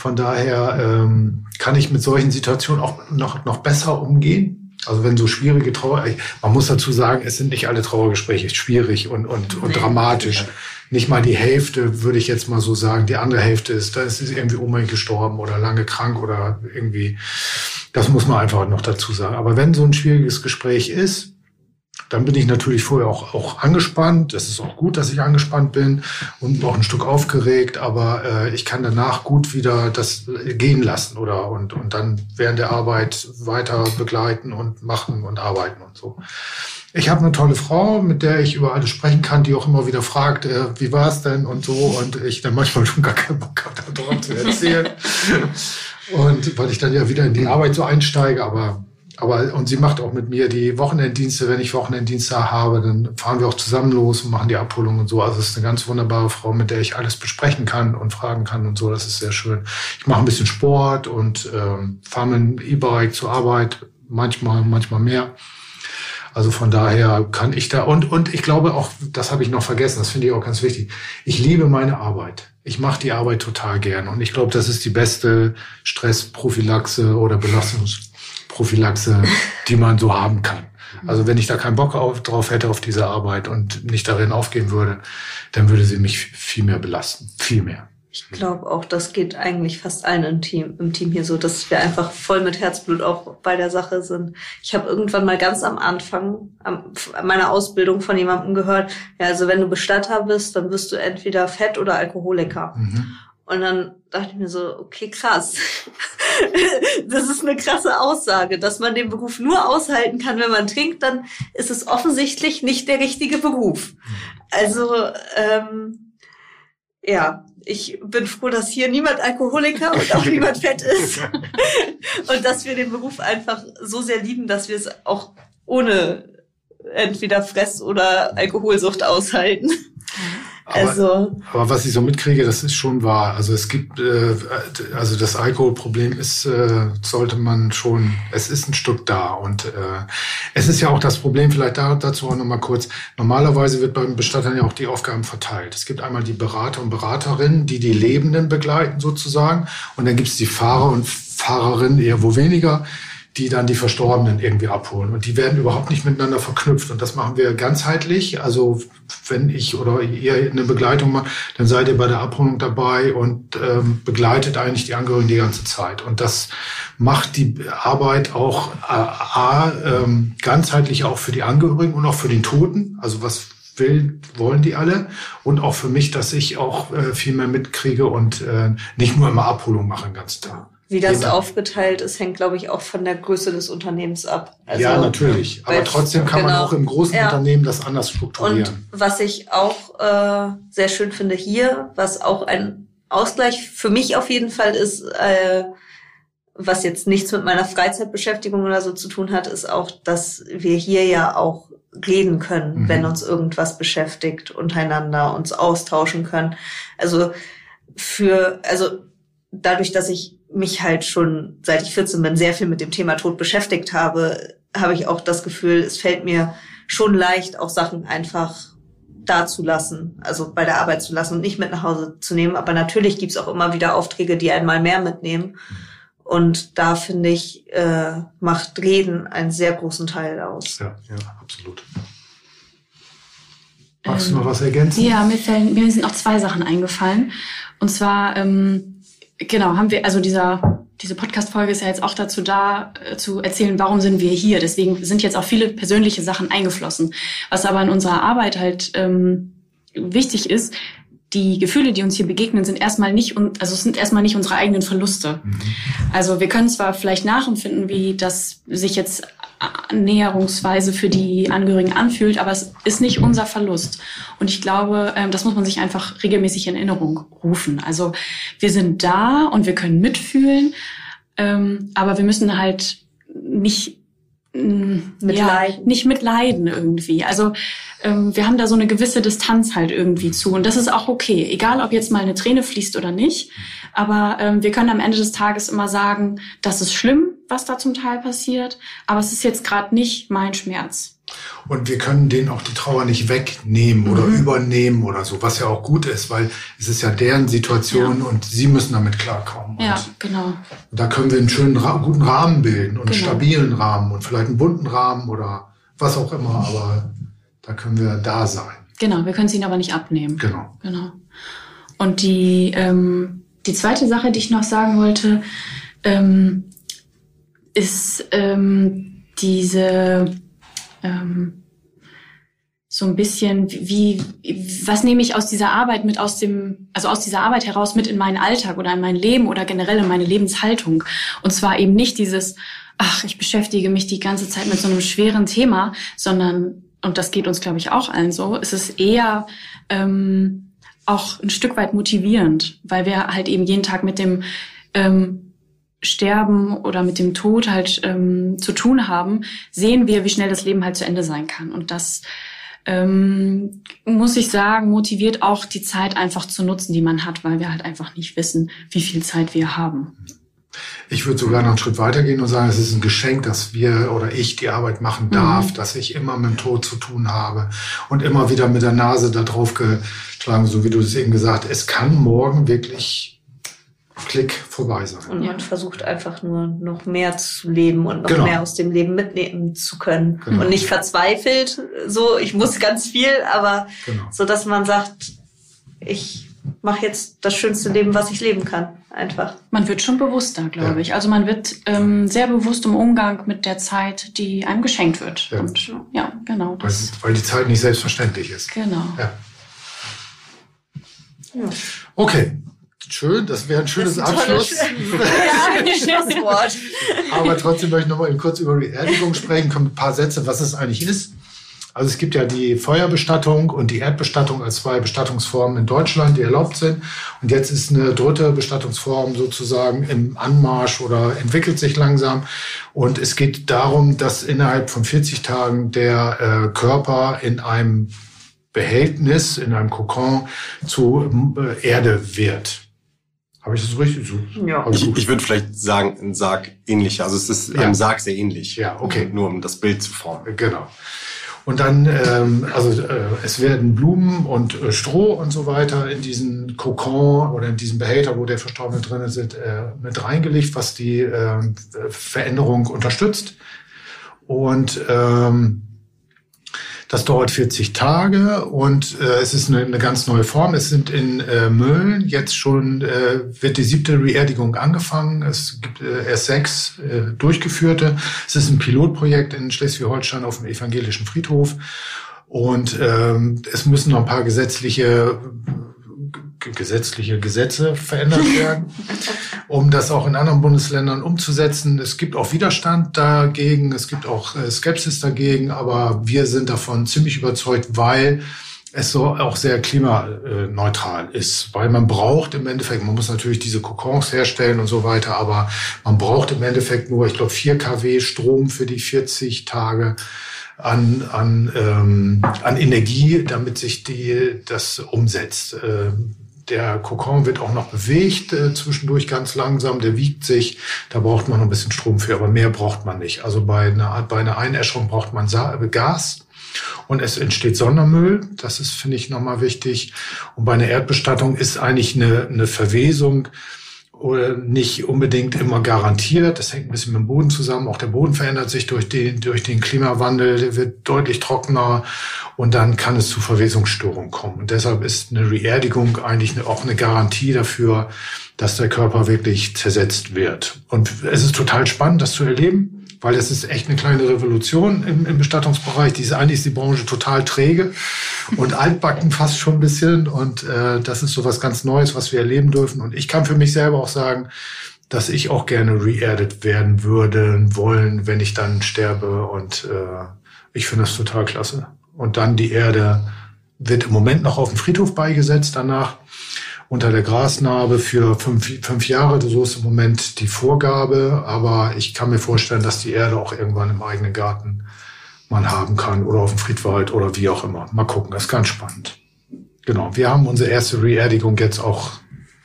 von daher ähm, kann ich mit solchen Situationen auch noch, noch besser umgehen. Also wenn so schwierige Trauer, man muss dazu sagen, es sind nicht alle Trauergespräche schwierig und, und, und dramatisch. Nicht mal die Hälfte, würde ich jetzt mal so sagen. Die andere Hälfte ist, da ist irgendwie unbedingt gestorben oder lange krank oder irgendwie. Das muss man einfach noch dazu sagen. Aber wenn so ein schwieriges Gespräch ist, dann bin ich natürlich vorher auch, auch angespannt. Das ist auch gut, dass ich angespannt bin und auch ein Stück aufgeregt, aber äh, ich kann danach gut wieder das gehen lassen oder und, und dann während der Arbeit weiter begleiten und machen und arbeiten und so. Ich habe eine tolle Frau, mit der ich über alles sprechen kann, die auch immer wieder fragt, äh, wie war es denn und so. Und ich dann manchmal schon gar keinen Bock habe, darüber zu erzählen. und weil ich dann ja wieder in die Arbeit so einsteige, aber aber, und sie macht auch mit mir die Wochenenddienste. Wenn ich Wochenenddienste habe, dann fahren wir auch zusammen los und machen die Abholung und so. Also es ist eine ganz wunderbare Frau, mit der ich alles besprechen kann und fragen kann und so. Das ist sehr schön. Ich mache ein bisschen Sport und ähm, fahre mit dem E-Bike zur Arbeit. Manchmal, manchmal mehr. Also von daher kann ich da und und ich glaube auch, das habe ich noch vergessen, das finde ich auch ganz wichtig. Ich liebe meine Arbeit. Ich mache die Arbeit total gern und ich glaube, das ist die beste Stressprophylaxe oder Belastungs Prophylaxe, die man so haben kann. Also wenn ich da keinen Bock auf, drauf hätte auf diese Arbeit und nicht darin aufgehen würde, dann würde sie mich viel mehr belasten. Viel mehr. Ich glaube auch, das geht eigentlich fast allen im Team, im Team hier so, dass wir einfach voll mit Herzblut auch bei der Sache sind. Ich habe irgendwann mal ganz am Anfang meiner Ausbildung von jemandem gehört, ja, also wenn du Bestatter bist, dann wirst du entweder Fett oder Alkoholiker. Mhm. Und dann dachte ich mir so, okay, krass. das ist eine krasse Aussage, dass man den Beruf nur aushalten kann, wenn man trinkt, dann ist es offensichtlich nicht der richtige Beruf. Also, ähm, ja, ich bin froh, dass hier niemand Alkoholiker und auch niemand fett ist. und dass wir den Beruf einfach so sehr lieben, dass wir es auch ohne entweder Fress- oder Alkoholsucht aushalten. Aber, also, aber was ich so mitkriege, das ist schon wahr. Also es gibt, äh, also das Alkoholproblem ist, äh, sollte man schon, es ist ein Stück da. Und äh, es ist ja auch das Problem, vielleicht da, dazu auch nochmal kurz, normalerweise wird beim Bestattern ja auch die Aufgaben verteilt. Es gibt einmal die Berater und Beraterinnen, die die Lebenden begleiten sozusagen. Und dann gibt es die Fahrer und Fahrerinnen, eher wo weniger, die dann die Verstorbenen irgendwie abholen. Und die werden überhaupt nicht miteinander verknüpft. Und das machen wir ganzheitlich. Also wenn ich oder ihr eine Begleitung macht, dann seid ihr bei der Abholung dabei und ähm, begleitet eigentlich die Angehörigen die ganze Zeit. Und das macht die Arbeit auch äh, A, ähm, ganzheitlich auch für die Angehörigen und auch für den Toten. Also was will, wollen die alle. Und auch für mich, dass ich auch äh, viel mehr mitkriege und äh, nicht nur immer Abholung mache den ganzen Tag. Wie das Jeder. aufgeteilt ist, hängt, glaube ich, auch von der Größe des Unternehmens ab. Also, ja, natürlich. Aber trotzdem kann genau, man auch im großen ja. Unternehmen das anders strukturieren. Und was ich auch äh, sehr schön finde hier, was auch ein Ausgleich für mich auf jeden Fall ist, äh, was jetzt nichts mit meiner Freizeitbeschäftigung oder so zu tun hat, ist auch, dass wir hier ja auch reden können, mhm. wenn uns irgendwas beschäftigt, untereinander uns austauschen können. Also für, also dadurch, dass ich mich halt schon seit ich 14 bin sehr viel mit dem Thema Tod beschäftigt habe, habe ich auch das Gefühl, es fällt mir schon leicht, auch Sachen einfach da zu lassen, also bei der Arbeit zu lassen und nicht mit nach Hause zu nehmen. Aber natürlich gibt's auch immer wieder Aufträge, die einmal mehr mitnehmen. Und da finde ich, äh, macht Reden einen sehr großen Teil aus. Ja, ja, absolut. Magst du noch was ergänzen? Ja, mir, fällen, mir sind noch zwei Sachen eingefallen. Und zwar ähm, genau, haben wir, also dieser, diese Podcast-Folge ist ja jetzt auch dazu da, äh, zu erzählen, warum sind wir hier. Deswegen sind jetzt auch viele persönliche Sachen eingeflossen. Was aber in unserer Arbeit halt ähm, wichtig ist, die Gefühle, die uns hier begegnen, sind erstmal nicht, also sind erstmal nicht unsere eigenen Verluste. Mhm. Also wir können zwar vielleicht nachempfinden, wie das sich jetzt näherungsweise für die Angehörigen anfühlt, aber es ist nicht unser Verlust. Und ich glaube, ähm, das muss man sich einfach regelmäßig in Erinnerung rufen. Also wir sind da und wir können mitfühlen, ähm, aber wir müssen halt nicht mitleiden. Ja, nicht mitleiden irgendwie. Also ähm, wir haben da so eine gewisse Distanz halt irgendwie zu und das ist auch okay, egal ob jetzt mal eine Träne fließt oder nicht. Aber ähm, wir können am Ende des Tages immer sagen, das ist schlimm, was da zum Teil passiert, aber es ist jetzt gerade nicht mein Schmerz. Und wir können denen auch die Trauer nicht wegnehmen mhm. oder übernehmen oder so, was ja auch gut ist, weil es ist ja deren Situation ja. und sie müssen damit klarkommen. Ja, und genau. Da können wir einen schönen, guten Rahmen bilden und genau. einen stabilen Rahmen und vielleicht einen bunten Rahmen oder was auch immer, aber da können wir da sein. Genau, wir können es ihnen aber nicht abnehmen. Genau. Genau. Und die, ähm, die zweite Sache, die ich noch sagen wollte, ähm, ist ähm, diese ähm, so ein bisschen, wie, was nehme ich aus dieser Arbeit mit aus dem, also aus dieser Arbeit heraus mit in meinen Alltag oder in mein Leben oder generell in meine Lebenshaltung. Und zwar eben nicht dieses, ach, ich beschäftige mich die ganze Zeit mit so einem schweren Thema, sondern, und das geht uns, glaube ich, auch allen so, es ist eher ähm, auch ein Stück weit motivierend, weil wir halt eben jeden Tag mit dem ähm, Sterben oder mit dem Tod halt ähm, zu tun haben, sehen wir, wie schnell das Leben halt zu Ende sein kann. Und das ähm, muss ich sagen, motiviert auch die Zeit einfach zu nutzen, die man hat, weil wir halt einfach nicht wissen, wie viel Zeit wir haben. Ich würde sogar noch einen Schritt weitergehen und sagen, es ist ein Geschenk, dass wir oder ich die Arbeit machen darf, mhm. dass ich immer mit dem Tod zu tun habe und immer wieder mit der Nase da drauf geschlagen, so wie du es eben gesagt hast. Es kann morgen wirklich Klick vorbei sein. Und man versucht einfach nur noch mehr zu leben und noch genau. mehr aus dem Leben mitnehmen zu können. Genau. Und nicht verzweifelt, so ich muss ganz viel, aber genau. so dass man sagt, ich mache jetzt das schönste Leben, was ich leben kann. Einfach. Man wird schon bewusster, glaube ja. ich. Also man wird ähm, sehr bewusst im Umgang mit der Zeit, die einem geschenkt wird. Ja. Und ja, genau. Weil, weil, die Zeit nicht selbstverständlich ist. Genau. Ja. Okay, Schön, das wäre ein schönes ein Abschluss. ja, ein Wort. Aber trotzdem möchte ich noch mal kurz über Beerdigung sprechen. Kommen ein paar Sätze, was es eigentlich ist. Also es gibt ja die Feuerbestattung und die Erdbestattung als zwei Bestattungsformen in Deutschland, die erlaubt sind. Und jetzt ist eine dritte Bestattungsform sozusagen im Anmarsch oder entwickelt sich langsam. Und es geht darum, dass innerhalb von 40 Tagen der äh, Körper in einem Behältnis, in einem Kokon zu äh, Erde wird. Habe ich das richtig so? Ja. Ich, ich würde vielleicht sagen, ein Sarg ähnlicher. Also es ist ja. einem Sarg sehr ähnlich. Ja, okay. Nur um das Bild zu formen. Genau. Und dann, ähm, also äh, es werden Blumen und äh, Stroh und so weiter in diesen Kokon oder in diesen Behälter, wo der Verstorbene drin ist, äh, mit reingelegt, was die äh, Veränderung unterstützt. Und ähm, das dauert 40 Tage und äh, es ist eine, eine ganz neue Form. Es sind in äh, Mölln jetzt schon, äh, wird die siebte Reerdigung angefangen. Es gibt äh, erst sechs äh, durchgeführte. Es ist ein Pilotprojekt in Schleswig-Holstein auf dem evangelischen Friedhof. Und ähm, es müssen noch ein paar gesetzliche gesetzliche Gesetze verändert werden, um das auch in anderen Bundesländern umzusetzen. Es gibt auch Widerstand dagegen, es gibt auch äh, Skepsis dagegen, aber wir sind davon ziemlich überzeugt, weil es so auch sehr klimaneutral ist, weil man braucht im Endeffekt, man muss natürlich diese Kokons herstellen und so weiter, aber man braucht im Endeffekt nur, ich glaube, 4 kW Strom für die 40 Tage an, an, ähm, an Energie, damit sich die das umsetzt. Ähm, der Kokon wird auch noch bewegt, äh, zwischendurch ganz langsam, der wiegt sich. Da braucht man noch ein bisschen Strom für, aber mehr braucht man nicht. Also bei einer, bei einer Einäscherung braucht man Sa äh, Gas und es entsteht Sondermüll. Das ist, finde ich, nochmal wichtig. Und bei einer Erdbestattung ist eigentlich eine, eine Verwesung nicht unbedingt immer garantiert. Das hängt ein bisschen mit dem Boden zusammen. Auch der Boden verändert sich durch den, durch den Klimawandel, der wird deutlich trockener und dann kann es zu Verwesungsstörungen kommen. Und deshalb ist eine Reerdigung eigentlich auch eine Garantie dafür, dass der Körper wirklich zersetzt wird. Und es ist total spannend, das zu erleben weil es ist echt eine kleine Revolution im, im Bestattungsbereich. Die ist, eigentlich die Branche total träge und altbacken fast schon ein bisschen. Und äh, das ist so was ganz Neues, was wir erleben dürfen. Und ich kann für mich selber auch sagen, dass ich auch gerne re-added werden würde, wollen, wenn ich dann sterbe. Und äh, ich finde das total klasse. Und dann die Erde wird im Moment noch auf dem Friedhof beigesetzt danach unter der Grasnarbe für fünf, fünf Jahre. So ist im Moment die Vorgabe. Aber ich kann mir vorstellen, dass die Erde auch irgendwann im eigenen Garten man haben kann oder auf dem Friedwald oder wie auch immer. Mal gucken, das ist ganz spannend. Genau, wir haben unsere erste Reerdigung jetzt auch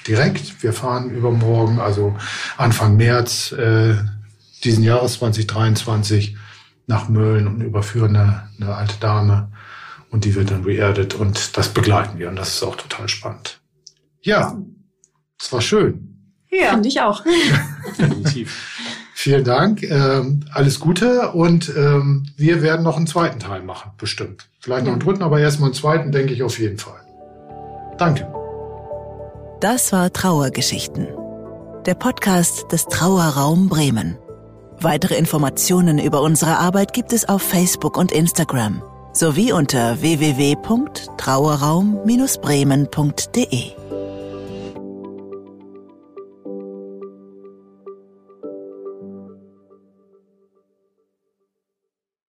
direkt. Wir fahren übermorgen, also Anfang März äh, diesen Jahres 2023 nach Mölln und überführen eine, eine alte Dame und die wird dann reerdet und das begleiten wir und das ist auch total spannend. Ja, es war schön. Ja. Finde ich auch. Definitiv. Vielen Dank. Ähm, alles Gute und ähm, wir werden noch einen zweiten Teil machen, bestimmt. Vielleicht noch einen dritten, aber erstmal einen zweiten, denke ich auf jeden Fall. Danke. Das war Trauergeschichten. Der Podcast des Trauerraum Bremen. Weitere Informationen über unsere Arbeit gibt es auf Facebook und Instagram sowie unter www.trauerraum-bremen.de.